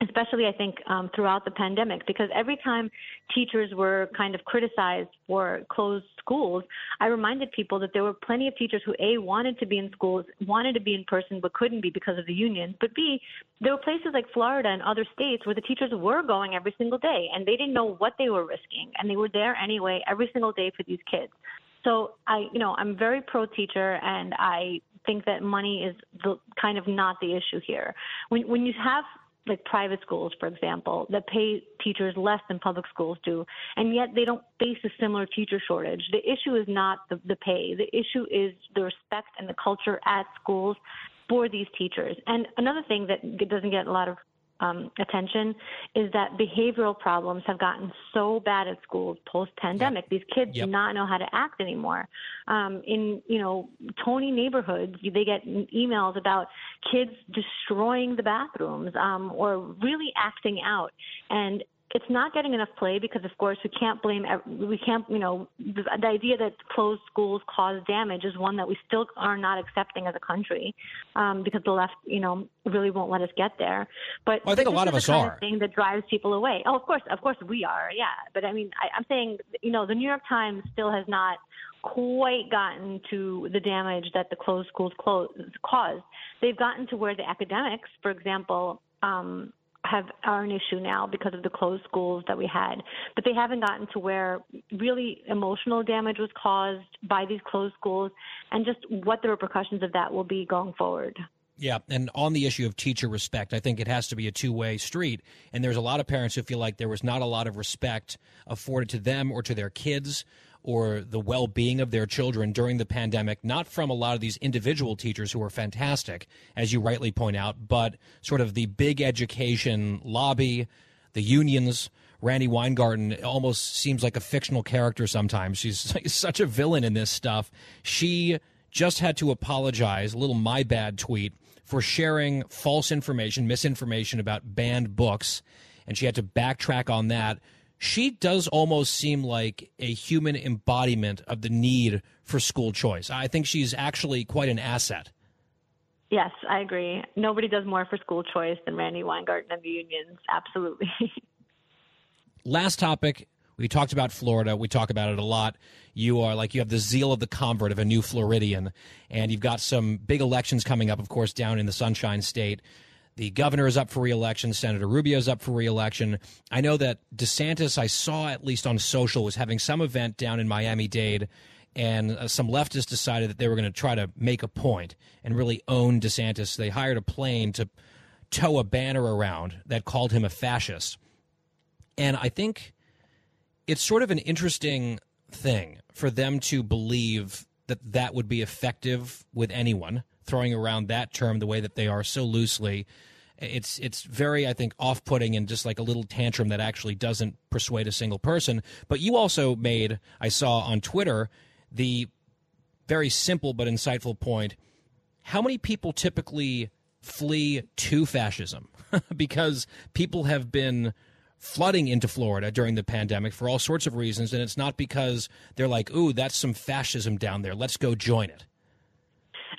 especially I think um, throughout the pandemic, because every time teachers were kind of criticized for closed schools, I reminded people that there were plenty of teachers who a wanted to be in schools, wanted to be in person, but couldn't be because of the unions. But b there were places like Florida and other states where the teachers were going every single day, and they didn't know what they were risking, and they were there anyway every single day for these kids. So I, you know, I'm very pro teacher, and I think that money is the kind of not the issue here. When when you have like private schools, for example, that pay teachers less than public schools do, and yet they don't face a similar teacher shortage. The issue is not the, the pay. The issue is the respect and the culture at schools for these teachers. And another thing that doesn't get a lot of um, attention is that behavioral problems have gotten so bad at schools post pandemic. Yep. These kids yep. do not know how to act anymore. Um, in you know Tony neighborhoods, they get emails about kids destroying the bathrooms um, or really acting out, and it's not getting enough play because, of course, we can't blame. We can't, you know, the, the idea that closed schools cause damage is one that we still are not accepting as a country um, because the left, you know, really won't let us get there. But well, I think a lot of us are. Of thing that drives people away. Oh, of course, of course, we are. Yeah, but I mean, I, I'm saying, you know, the New York Times still has not quite gotten to the damage that the closed schools close, caused. They've gotten to where the academics, for example, um, have are an issue now because of the closed schools that we had, but they haven't gotten to where really emotional damage was caused by these closed schools, and just what the repercussions of that will be going forward. Yeah, and on the issue of teacher respect, I think it has to be a two way street. And there's a lot of parents who feel like there was not a lot of respect afforded to them or to their kids or the well being of their children during the pandemic, not from a lot of these individual teachers who are fantastic, as you rightly point out, but sort of the big education lobby, the unions. Randi Weingarten almost seems like a fictional character sometimes. She's such a villain in this stuff. She just had to apologize, a little my bad tweet, for sharing false information, misinformation about banned books. And she had to backtrack on that she does almost seem like a human embodiment of the need for school choice. I think she's actually quite an asset. Yes, I agree. Nobody does more for school choice than Randi Weingarten and the unions. Absolutely. Last topic. We talked about Florida. We talk about it a lot. You are like you have the zeal of the convert of a new Floridian, and you've got some big elections coming up, of course, down in the Sunshine State. The governor is up for reelection. Senator Rubio is up for reelection. I know that DeSantis, I saw at least on social, was having some event down in Miami Dade, and uh, some leftists decided that they were going to try to make a point and really own DeSantis. They hired a plane to tow a banner around that called him a fascist. And I think it's sort of an interesting thing for them to believe that that would be effective with anyone throwing around that term the way that they are so loosely it's it's very I think off putting and just like a little tantrum that actually doesn't persuade a single person. But you also made I saw on Twitter the very simple but insightful point: how many people typically flee to fascism because people have been flooding into Florida during the pandemic for all sorts of reasons, and it's not because they're like, "Ooh, that's some fascism down there. Let's go join it."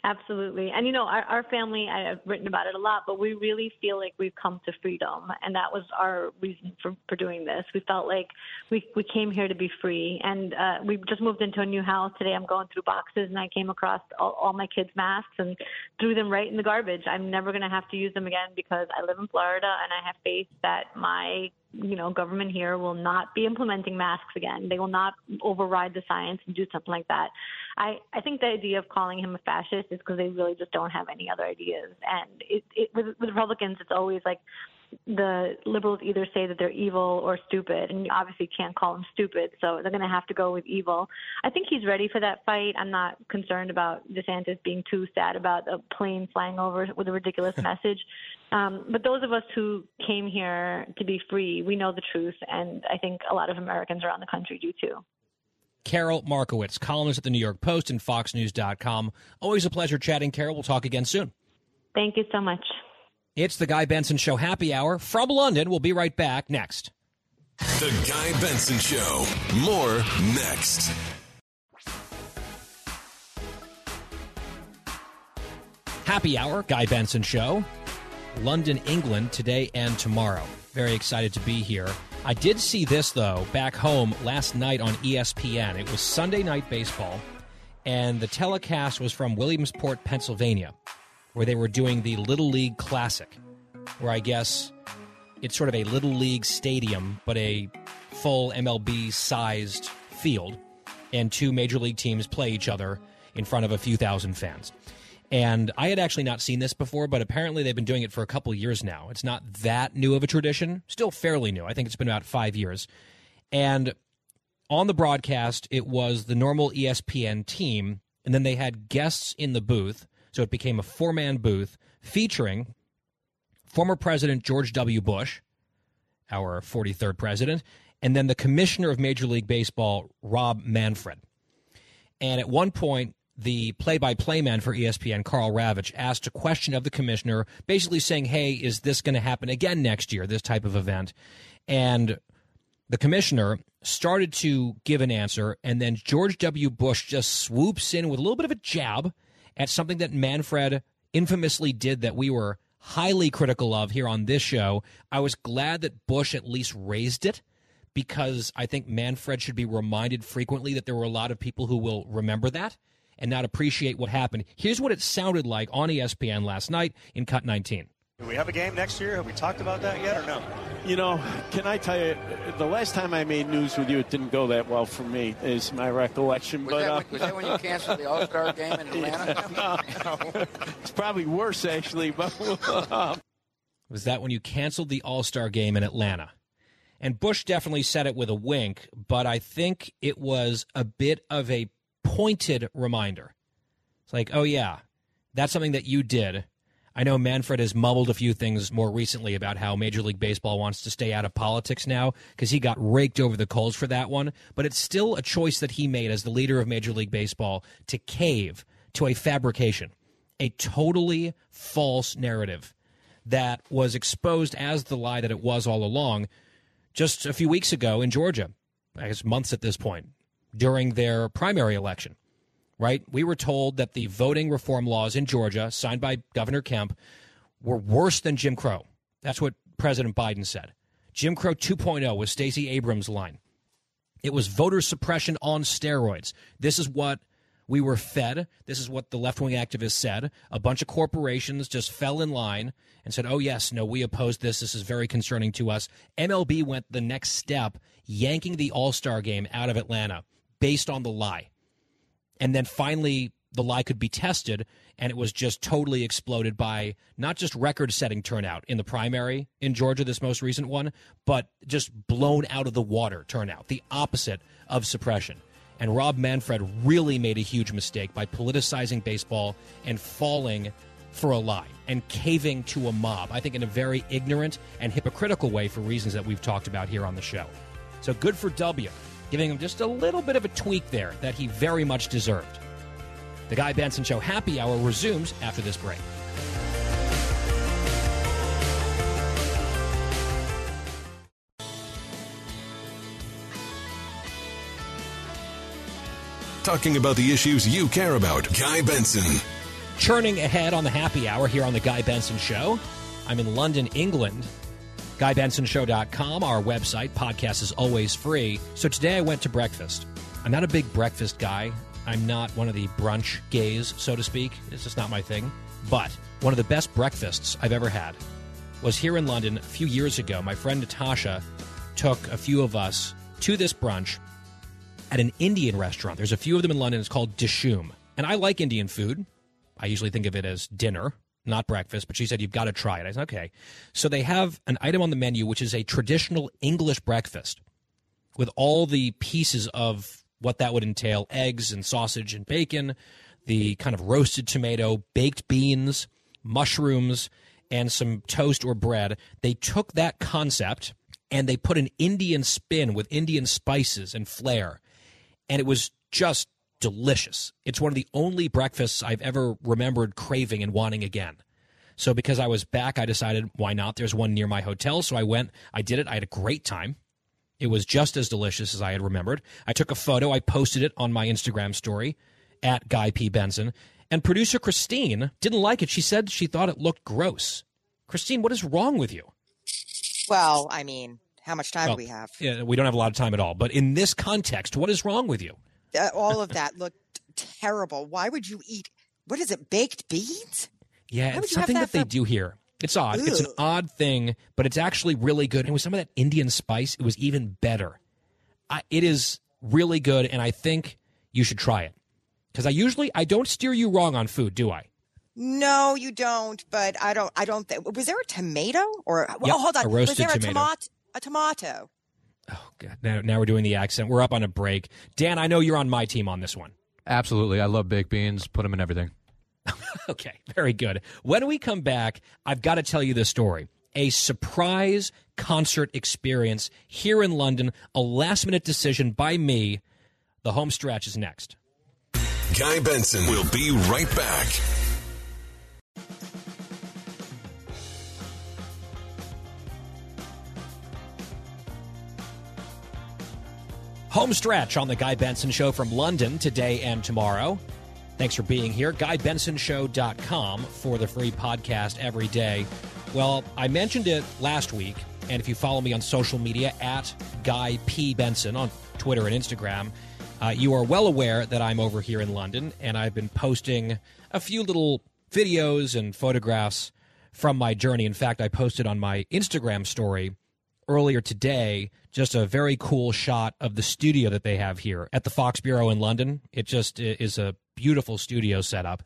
Absolutely. And you know, our, our family, I have written about it a lot, but we really feel like we've come to freedom. And that was our reason for, for doing this. We felt like we, we came here to be free. And uh, we just moved into a new house today. I'm going through boxes and I came across all, all my kids' masks and threw them right in the garbage. I'm never going to have to use them again because I live in Florida and I have faith that my you know, government here will not be implementing masks again. They will not override the science and do something like that. I, I think the idea of calling him a fascist is because they really just don't have any other ideas. And it, it, with, with Republicans, it's always like the liberals either say that they're evil or stupid, and you obviously can't call them stupid, so they're going to have to go with evil. I think he's ready for that fight. I'm not concerned about DeSantis being too sad about a plane flying over with a ridiculous message. Um, but those of us who came here to be free, we know the truth, and I think a lot of Americans around the country do too. Carol Markowitz, columnist at the New York Post and FoxNews.com. Always a pleasure chatting, Carol. We'll talk again soon. Thank you so much. It's the Guy Benson Show Happy Hour from London. We'll be right back next. The Guy Benson Show. More next. Happy Hour, Guy Benson Show. London, England, today and tomorrow. Very excited to be here. I did see this, though, back home last night on ESPN. It was Sunday Night Baseball, and the telecast was from Williamsport, Pennsylvania where they were doing the Little League Classic, where I guess it's sort of a Little League stadium, but a full MLB sized field, and two major league teams play each other in front of a few thousand fans. And I had actually not seen this before, but apparently they've been doing it for a couple years now. It's not that new of a tradition, still fairly new. I think it's been about five years. And on the broadcast, it was the normal ESPN team, and then they had guests in the booth so it became a four man booth featuring former President George W. Bush, our 43rd president, and then the commissioner of Major League Baseball, Rob Manfred. And at one point, the play by play man for ESPN, Karl Ravech, asked a question of the commissioner, basically saying, Hey, is this going to happen again next year, this type of event? And the commissioner started to give an answer, and then George W. Bush just swoops in with a little bit of a jab at something that Manfred infamously did that we were highly critical of here on this show. I was glad that Bush at least raised it because I think Manfred should be reminded frequently that there were a lot of people who will remember that and not appreciate what happened. Here's what it sounded like on ESPN last night in Cut 19. Do we have a game next year? Have we talked about that yet or no? You know, can I tell you, the last time I made news with you, it didn't go that well for me, is my recollection. Was, but, that, uh, when, was that when you canceled the All Star game in Atlanta? no, it's probably worse, actually. But Was that when you canceled the All Star game in Atlanta? And Bush definitely said it with a wink, but I think it was a bit of a pointed reminder. It's like, oh, yeah, that's something that you did I know Manfred has mumbled a few things more recently about how Major League Baseball wants to stay out of politics now because he got raked over the coals for that one. But it's still a choice that he made as the leader of Major League Baseball to cave to a fabrication, a totally false narrative that was exposed as the lie that it was all along just a few weeks ago in Georgia, I guess months at this point, during their primary election right? We were told that the voting reform laws in Georgia, signed by Governor Kemp, were worse than Jim Crow. That's what President Biden said. Jim Crow 2.0 was Stacey Abrams' line. It was voter suppression on steroids. This is what we were fed. This is what the left wing activists said. A bunch of corporations just fell in line and said, oh, yes, no, we oppose this. This is very concerning to us. MLB went the next step, yanking the All Star game out of Atlanta based on the lie. And then finally, the lie could be tested, and it was just totally exploded by not just record setting turnout in the primary in Georgia, this most recent one, but just blown out of the water turnout, the opposite of suppression. And Rob Manfred really made a huge mistake by politicizing baseball and falling for a lie and caving to a mob, I think in a very ignorant and hypocritical way for reasons that we've talked about here on the show. So good for W giving him just a little bit of a tweak there that he very much deserved. The Guy Benson Show Happy Hour resumes after this break. Talking about the issues you care about. Guy Benson. Churning ahead on the Happy Hour here on The Guy Benson Show. I'm in London, England GuyBensonShow.com, our website. Podcast is always free. So today I went to breakfast. I'm not a big breakfast guy. I'm not one of the brunch gays, so to speak. It's just not my thing. But one of the best breakfasts I've ever had was here in London a few years ago. My friend Natasha took a few of us to this brunch at an Indian restaurant. There's a few of them in London. It's called Dishoom. And I like Indian food. I usually think of it as dinner, not breakfast, but she said, You've got to try it. I said, Okay. So they have an item on the menu, which is a traditional English breakfast with all the pieces of what that would entail eggs and sausage and bacon, the kind of roasted tomato, baked beans, mushrooms, and some toast or bread. They took that concept and they put an Indian spin with Indian spices and flair. And it was just delicious. It's one of the only breakfasts I've ever remembered craving and wanting again. So because I was back, I decided why not? There's one near my hotel, so I went. I did it. I had a great time. It was just as delicious as I had remembered. I took a photo. I posted it on my Instagram story at Guy P Benson. And producer Christine didn't like it. She said she thought it looked gross. Christine, what is wrong with you? Well, I mean, how much time Well, do we have? Yeah, we don't have a lot of time at all. But in this context, what is wrong with you? All of that looked terrible. Why would you eat? What is it? Baked beans? Yeah, it's something that, that they do here. It's odd. It's an odd thing, but it's actually really good. And with some of that Indian spice, it was even better. I, it is really good, and I think you should try it. Because I usually I don't steer you wrong on food, do I? No, you don't. But I don't. I don't. Th- was there a tomato or? Yep, oh, hold on. a was there a tomato? A tomato. Oh, God, now, now we're doing the accent. We're up on a break. Dan, I know you're on my team on this one. Absolutely. I love baked beans. Put them in everything. Okay, very good. When we come back, I've got to tell you this story. A surprise concert experience here in London, a last minute decision by me. The home stretch is next. Guy Benson will be right back. Home stretch on the Guy Benson Show from London today and tomorrow. Thanks for being here. GuyBensonShow.com for the free podcast every day. Well, I mentioned it last week, and if you follow me on social media at Guy P. Benson on Twitter and Instagram, uh, you are well aware that I'm over here in London, and I've been posting a few little videos and photographs from my journey. In fact, I posted on my Instagram story earlier today just a very cool shot of the studio that they have here at the Fox Bureau in London. It just is a beautiful studio setup.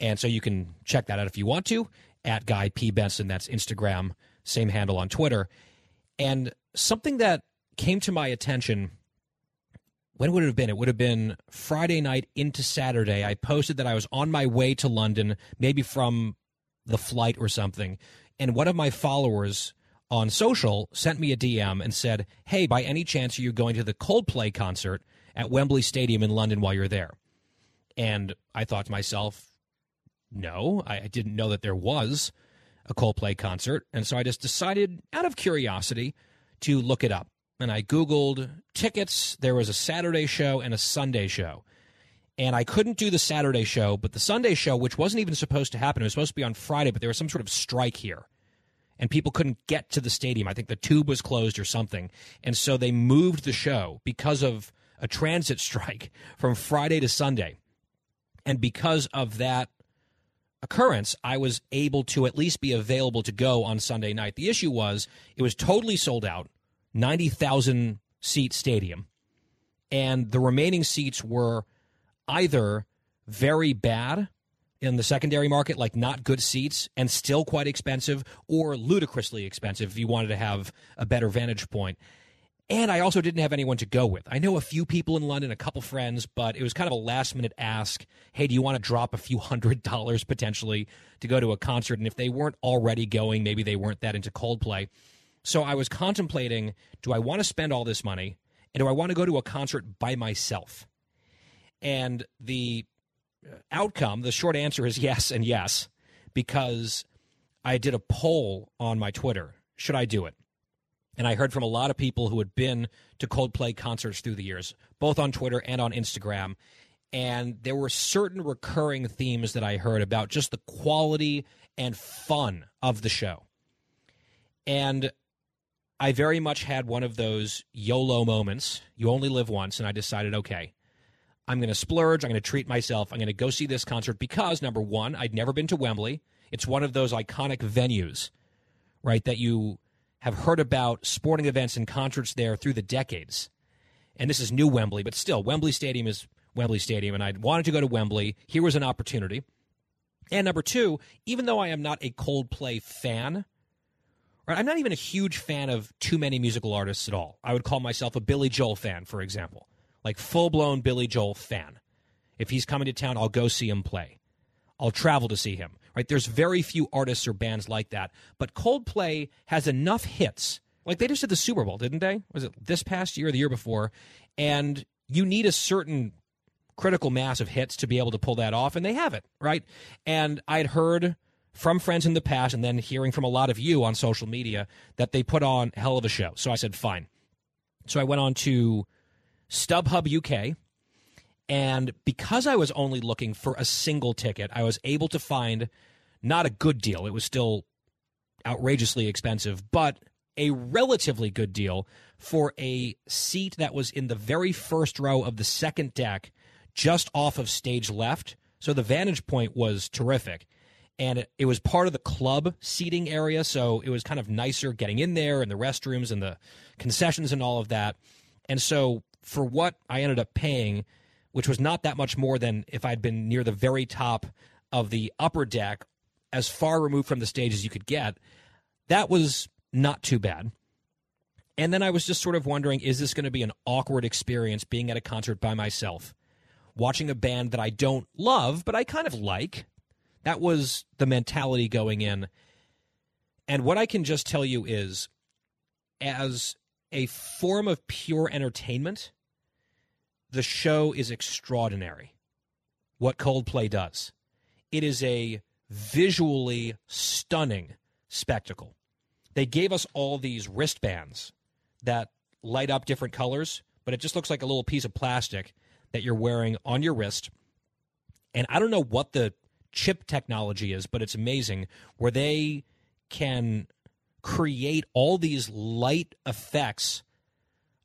And so you can check that out if you want to at Guy P. Benson. That's Instagram, same handle on Twitter. And something that came to my attention when would it have been? It would have been Friday night into Saturday. I posted that I was on my way to London, maybe from the flight or something. And one of my followers on social sent me a DM and said, Hey, by any chance are you going to the Coldplay concert at Wembley Stadium in London while you're there? And I thought to myself, no, I didn't know that there was a Coldplay concert. And so I just decided, out of curiosity, to look it up. And I Googled tickets. There was a Saturday show and a Sunday show. And I couldn't do the Saturday show, but the Sunday show, which wasn't even supposed to happen, it was supposed to be on Friday, but there was some sort of strike here. And people couldn't get to the stadium. I think the tube was closed or something. And so they moved the show because of a transit strike from Friday to Sunday. And because of that occurrence, I was able to at least be available to go on Sunday night. The issue was it was totally sold out, 90,000 seat stadium, and the remaining seats were either very bad in the secondary market, like not good seats and still quite expensive, or ludicrously expensive if you wanted to have a better vantage point. And I also didn't have anyone to go with. I know a few people in London, a couple friends, but it was kind of a last minute ask. Hey, do you want to drop a few hundred dollars potentially to go to a concert? And if they weren't already going, maybe they weren't that into Coldplay. So I was contemplating do I want to spend all this money and do I want to go to a concert by myself? And the outcome, the short answer is yes and yes, because I did a poll on my Twitter. Should I do it? And I heard from a lot of people who had been to Coldplay concerts through the years, both on Twitter and on Instagram. And there were certain recurring themes that I heard about just the quality and fun of the show. And I very much had one of those YOLO moments. You only live once. And I decided, okay, I'm going to splurge. I'm going to treat myself. I'm going to go see this concert because, number one, I'd never been to Wembley. It's one of those iconic venues, right, that you have heard about sporting events and concerts there through the decades. And this is new Wembley, but still, Wembley Stadium is Wembley Stadium, and I wanted to go to Wembley. Here was an opportunity. And number two, even though I am not a Coldplay fan, right, I'm not even a huge fan of too many musical artists at all. I would call myself a Billy Joel fan, for example, like full blown Billy Joel fan. If he's coming to town, I'll go see him play. I'll travel to see him. Right? There's very few artists or bands like that. But Coldplay has enough hits. Like they just did the Super Bowl, didn't they? Was it this past year or the year before? And you need a certain critical mass of hits to be able to pull that off, and they have it, right? And I'd heard from friends in the past and then hearing from a lot of you on social media that they put on hell of a show. So I said, fine. So I went on to StubHub UK and because I was only looking for a single ticket, I was able to find not a good deal. It was still outrageously expensive, but a relatively good deal for a seat that was in the very first row of the second deck, just off of stage left. So the vantage point was terrific. And it, it was part of the club seating area. So it was kind of nicer getting in there and the restrooms and the concessions and all of that. And so for what I ended up paying, which was not that much more than if I'd been near the very top of the upper deck, as far removed from the stage as you could get. That was not too bad. And then I was just sort of wondering is this going to be an awkward experience being at a concert by myself, watching a band that I don't love, but I kind of like? That was the mentality going in. And what I can just tell you is, as a form of pure entertainment, the show is extraordinary. What Coldplay does. It is a visually stunning spectacle. They gave us all these wristbands that light up different colors, but it just looks like a little piece of plastic that you're wearing on your wrist. And I don't know what the chip technology is, but it's amazing where they can create all these light effects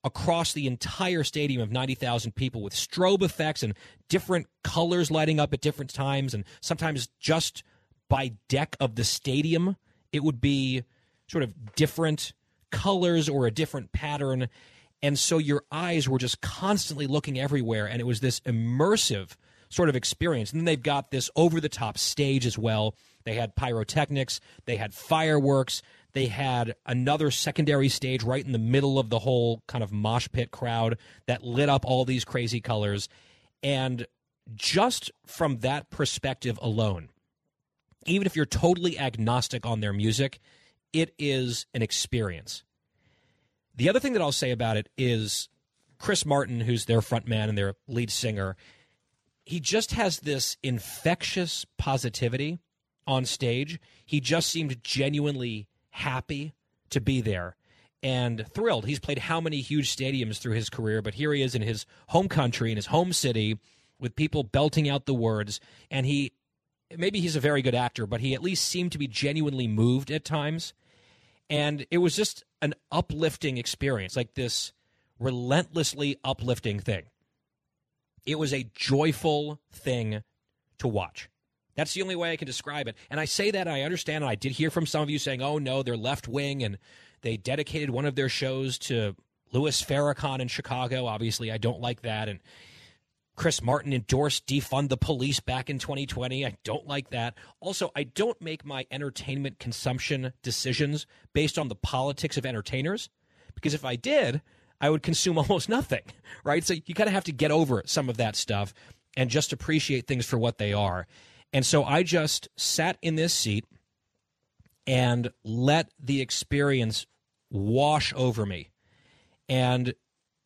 across the entire stadium of 90,000 people with strobe effects and different colors lighting up at different times. And sometimes just by deck of the stadium, it would be sort of different colors or a different pattern. And so your eyes were just constantly looking everywhere. And it was this immersive sort of experience. And then they've got this over the top stage as well. They had pyrotechnics, they had fireworks, they had another secondary stage right in the middle of the whole kind of mosh pit crowd that lit up all these crazy colors. And just from that perspective alone, even if you're totally agnostic on their music, it is an experience. The other thing that I'll say about it is Chris Martin, who's their front man and their lead singer, he just has this infectious positivity on stage. He just seemed genuinely happy to be there and thrilled. He's played how many huge stadiums through his career, but here he is in his home country, in his home city, with people belting out the words. And he, maybe he's a very good actor, but he at least seemed to be genuinely moved at times. And it was just an uplifting experience, like this relentlessly uplifting thing. It was a joyful thing to watch. That's the only way I can describe it. And I say that, I understand, and I did hear from some of you saying, oh, no, they're left wing, and they dedicated one of their shows to Louis Farrakhan in Chicago. Obviously, I don't like that. And Chris Martin endorsed defund the police back in 2020. I don't like that. Also, I don't make my entertainment consumption decisions based on the politics of entertainers, because if I did, I would consume almost nothing, right? So you kind of have to get over some of that stuff and just appreciate things for what they are. And so I just sat in this seat and let the experience wash over me. And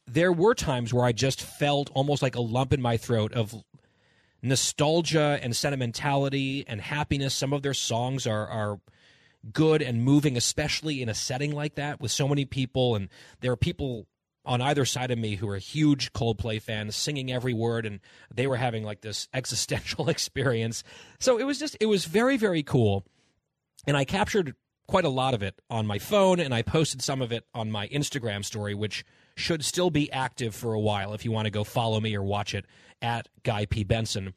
there were times where I just felt almost like a lump in my throat of nostalgia and sentimentality and happiness. Some of their songs are, are good and moving, especially in a setting like that with so many people. And there are people on either side of me who are huge Coldplay fans, singing every word, and they were having like this existential experience. So it was just, it was very, very cool. And I captured quite a lot of it on my phone, and I posted some of it on my Instagram story, which should still be active for a while if you want to go follow me or watch it at Guy P. Benson.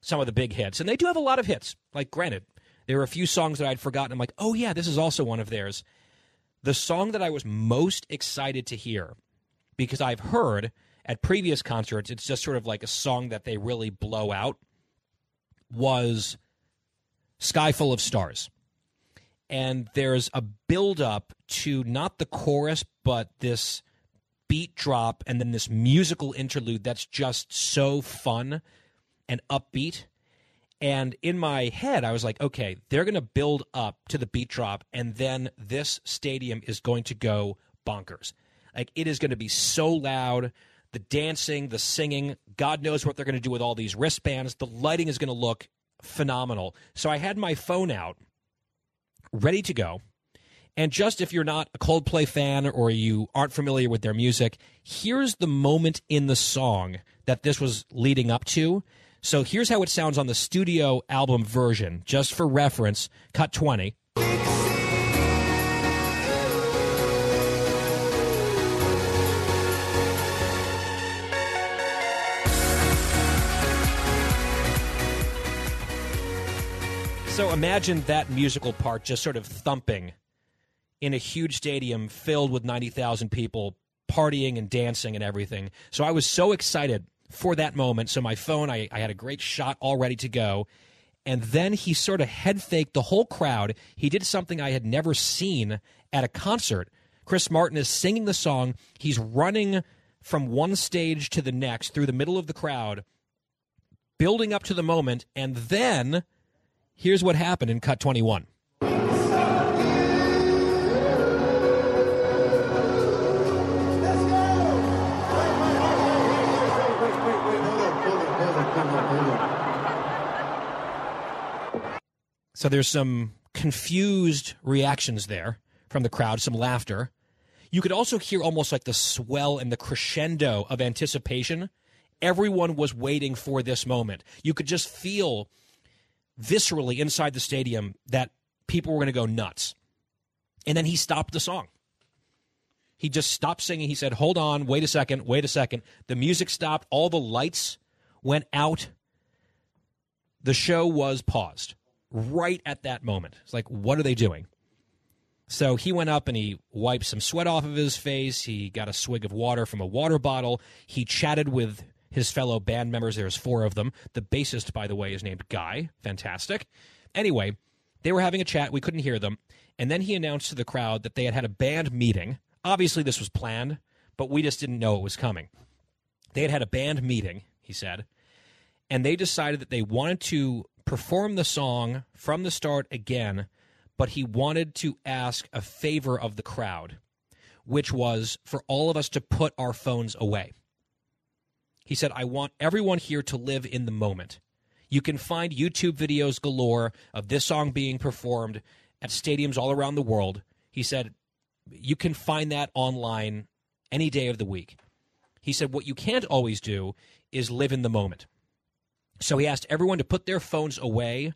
Some of the big hits. And they do have a lot of hits. Like, granted, there were a few songs that I'd forgotten. I'm like, oh, yeah, this is also one of theirs. the song that I was most excited to hear, because I've heard at previous concerts, it's just sort of like a song that they really blow out, was Sky Full of Stars. And there's a build up to not the chorus, but this beat drop and then this musical interlude that's just so fun and upbeat. And in my head, I was like, okay, they're going to build up to the beat drop, and then this stadium is going to go bonkers. Like, it is going to be so loud. The dancing, the singing, God knows what they're going to do with all these wristbands. The lighting is going to look phenomenal. So I had my phone out, ready to go. And just if you're not a Coldplay fan or you aren't familiar with their music, here's the moment in the song that this was leading up to. So here's how it sounds on the studio album version, just for reference, cut 20. So imagine that musical part just sort of thumping in a huge stadium filled with 90,000 people partying and dancing and everything. So I was so excited for that moment. So my phone, I, I had a great shot all ready to go. And then he sort of head faked the whole crowd. He did something I had never seen at a concert. Chris Martin is singing the song. He's running from one stage to the next through the middle of the crowd, building up to the moment. And then here's what happened in cut 21. So there's some confused reactions there from the crowd, some laughter. You could also hear almost like the swell and the crescendo of anticipation. Everyone was waiting for this moment. You could just feel viscerally inside the stadium that people were going to go nuts. And then he stopped the song. He just stopped singing. He said, Hold on, wait a second, wait a second. The music stopped. All the lights went out. The show was paused right at that moment. It's like, what are they doing? So he went up and he wiped some sweat off of his face. He got a swig of water from a water bottle. He chatted with his fellow band members. There's four of them. The bassist, by the way, is named Guy. Fantastic. Anyway, they were having a chat. We couldn't hear them. And then he announced to the crowd that they had had a band meeting. Obviously, this was planned, but we just didn't know it was coming. They had had a band meeting, he said, and they decided that they wanted to perform the song from the start again, but he wanted to ask a favor of the crowd, which was for all of us to put our phones away. He said, I want everyone here to live in the moment. You can find YouTube videos galore of this song being performed at stadiums all around the world. He said, You can find that online any day of the week. He said, What you can't always do is live in the moment. So he asked everyone to put their phones away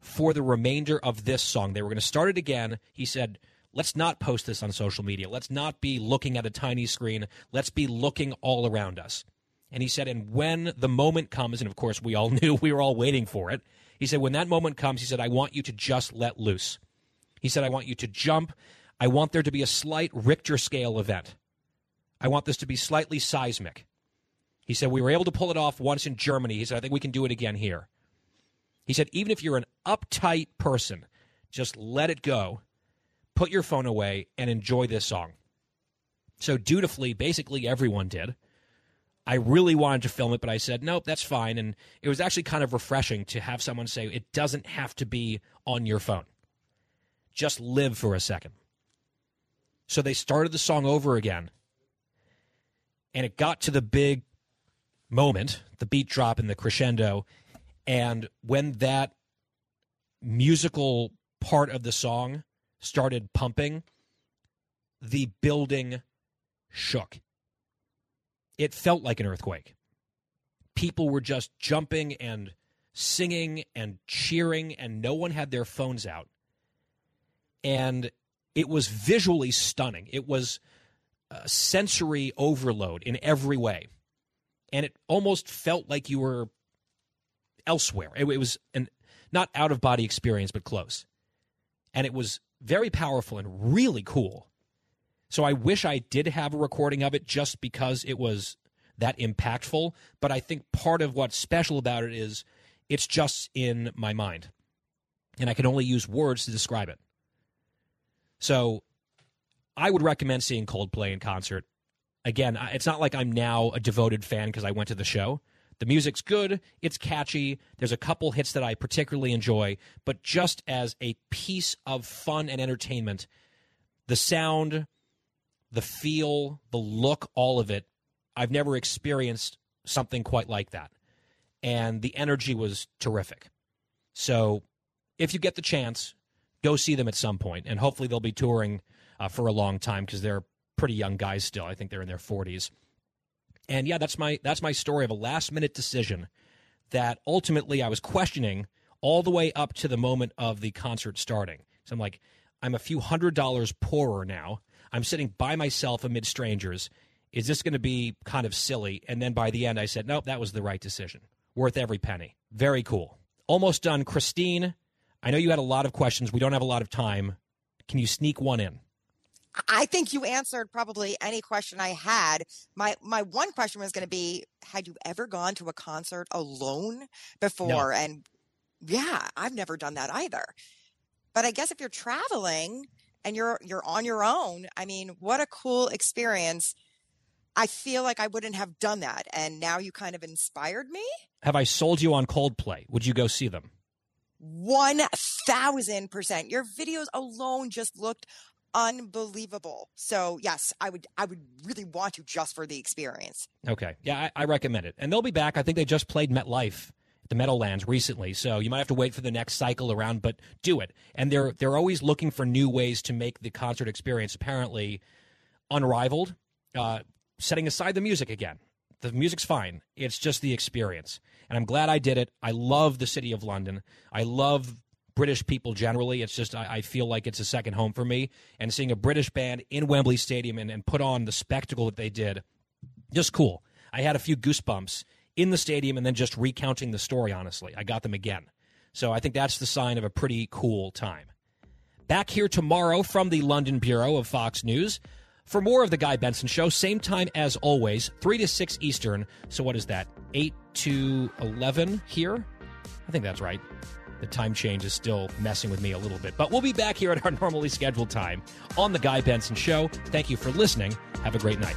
for the remainder of this song. They were going to start it again. He said, Let's not post this on social media. Let's not be looking at a tiny screen. Let's be looking all around us. And he said, And when the moment comes, and of course we all knew we were all waiting for it, he said, When that moment comes, he said, I want you to just let loose. He said, I want you to jump. I want there to be a slight Richter scale event. I want this to be slightly seismic. He said, We were able to pull it off once in Germany. He said, I think we can do it again here. He said, Even if you're an uptight person, just let it go, put your phone away, and enjoy this song. So, dutifully, basically everyone did. I really wanted to film it, but I said, nope, that's fine. And it was actually kind of refreshing to have someone say, it doesn't have to be on your phone. Just live for a second. So they started the song over again. And it got to the big moment, the beat drop and the crescendo. And when that musical part of the song started pumping, the building shook. It felt like an earthquake. People were just jumping and singing and cheering, and no one had their phones out. And it was visually stunning. It was sensory overload in every way and it almost felt like you were elsewhere. It, it was an not out of body experience, but close, and it was very powerful and really cool. So I wish I did have a recording of it just because it was that impactful. But I think part of what's special about it is it's just in my mind. And I can only use words to describe it. So I would recommend seeing Coldplay in concert. Again, it's not like I'm now a devoted fan because I went to the show. The music's good, it's catchy. There's a couple hits that I particularly enjoy, but just as a piece of fun and entertainment, the sound, the feel, the look, all of it, I've never experienced something quite like that. And the energy was terrific. So if you get the chance, go see them at some point. and hopefully they'll be touring uh, for a long time because they're pretty young guys still. I think they're in their 40s. And yeah, that's my that's my story of a last minute decision that ultimately I was questioning all the way up to the moment of the concert starting. So I'm like, I'm a few hundred dollars poorer now. I'm sitting by myself amid strangers. Is this going to be kind of silly? And then by the end, I said, nope, that was the right decision. Worth every penny. Very cool. Almost done. Christine, I know you had a lot of questions. We don't have a lot of time. Can you sneak one in? I think you answered probably any question I had. My my one question was going to be: Had you ever gone to a concert alone before? No. And yeah, I've never done that either. But I guess if you're traveling and you're you're on your own, I mean, what a cool experience. I feel like I wouldn't have done that, and now you kind of inspired me. Have I sold you on Coldplay? Would you go see them? One thousand percent. Your videos alone just looked unbelievable. So yes, I would I would really want to just for the experience. Okay. Yeah, I, I recommend it. And they'll be back. I think they just played MetLife the Meadowlands recently, so you might have to wait for the next cycle around, but do it. And they're they're always looking for new ways to make the concert experience apparently unrivaled. Uh, setting aside the music again, the music's fine. It's just the experience, and I'm glad I did it. I love the city of London. I love British people generally. It's just I, I, feel like it's a second home for me. And seeing a British band in Wembley Stadium and, and put on the spectacle that they did, just cool. I had a few goosebumps in the stadium and then just recounting the story. Honestly, I got them again. So I think that's the sign of a pretty cool time. Back here tomorrow from the London Bureau of Fox News for more of the Guy Benson Show. Same time as always, three to six Eastern. So what is that? Eight to eleven here. I think that's right the time change is still messing with me a little bit. But we'll be back here at our normally scheduled time on The Guy Benson Show. Thank you for listening. Have a great night.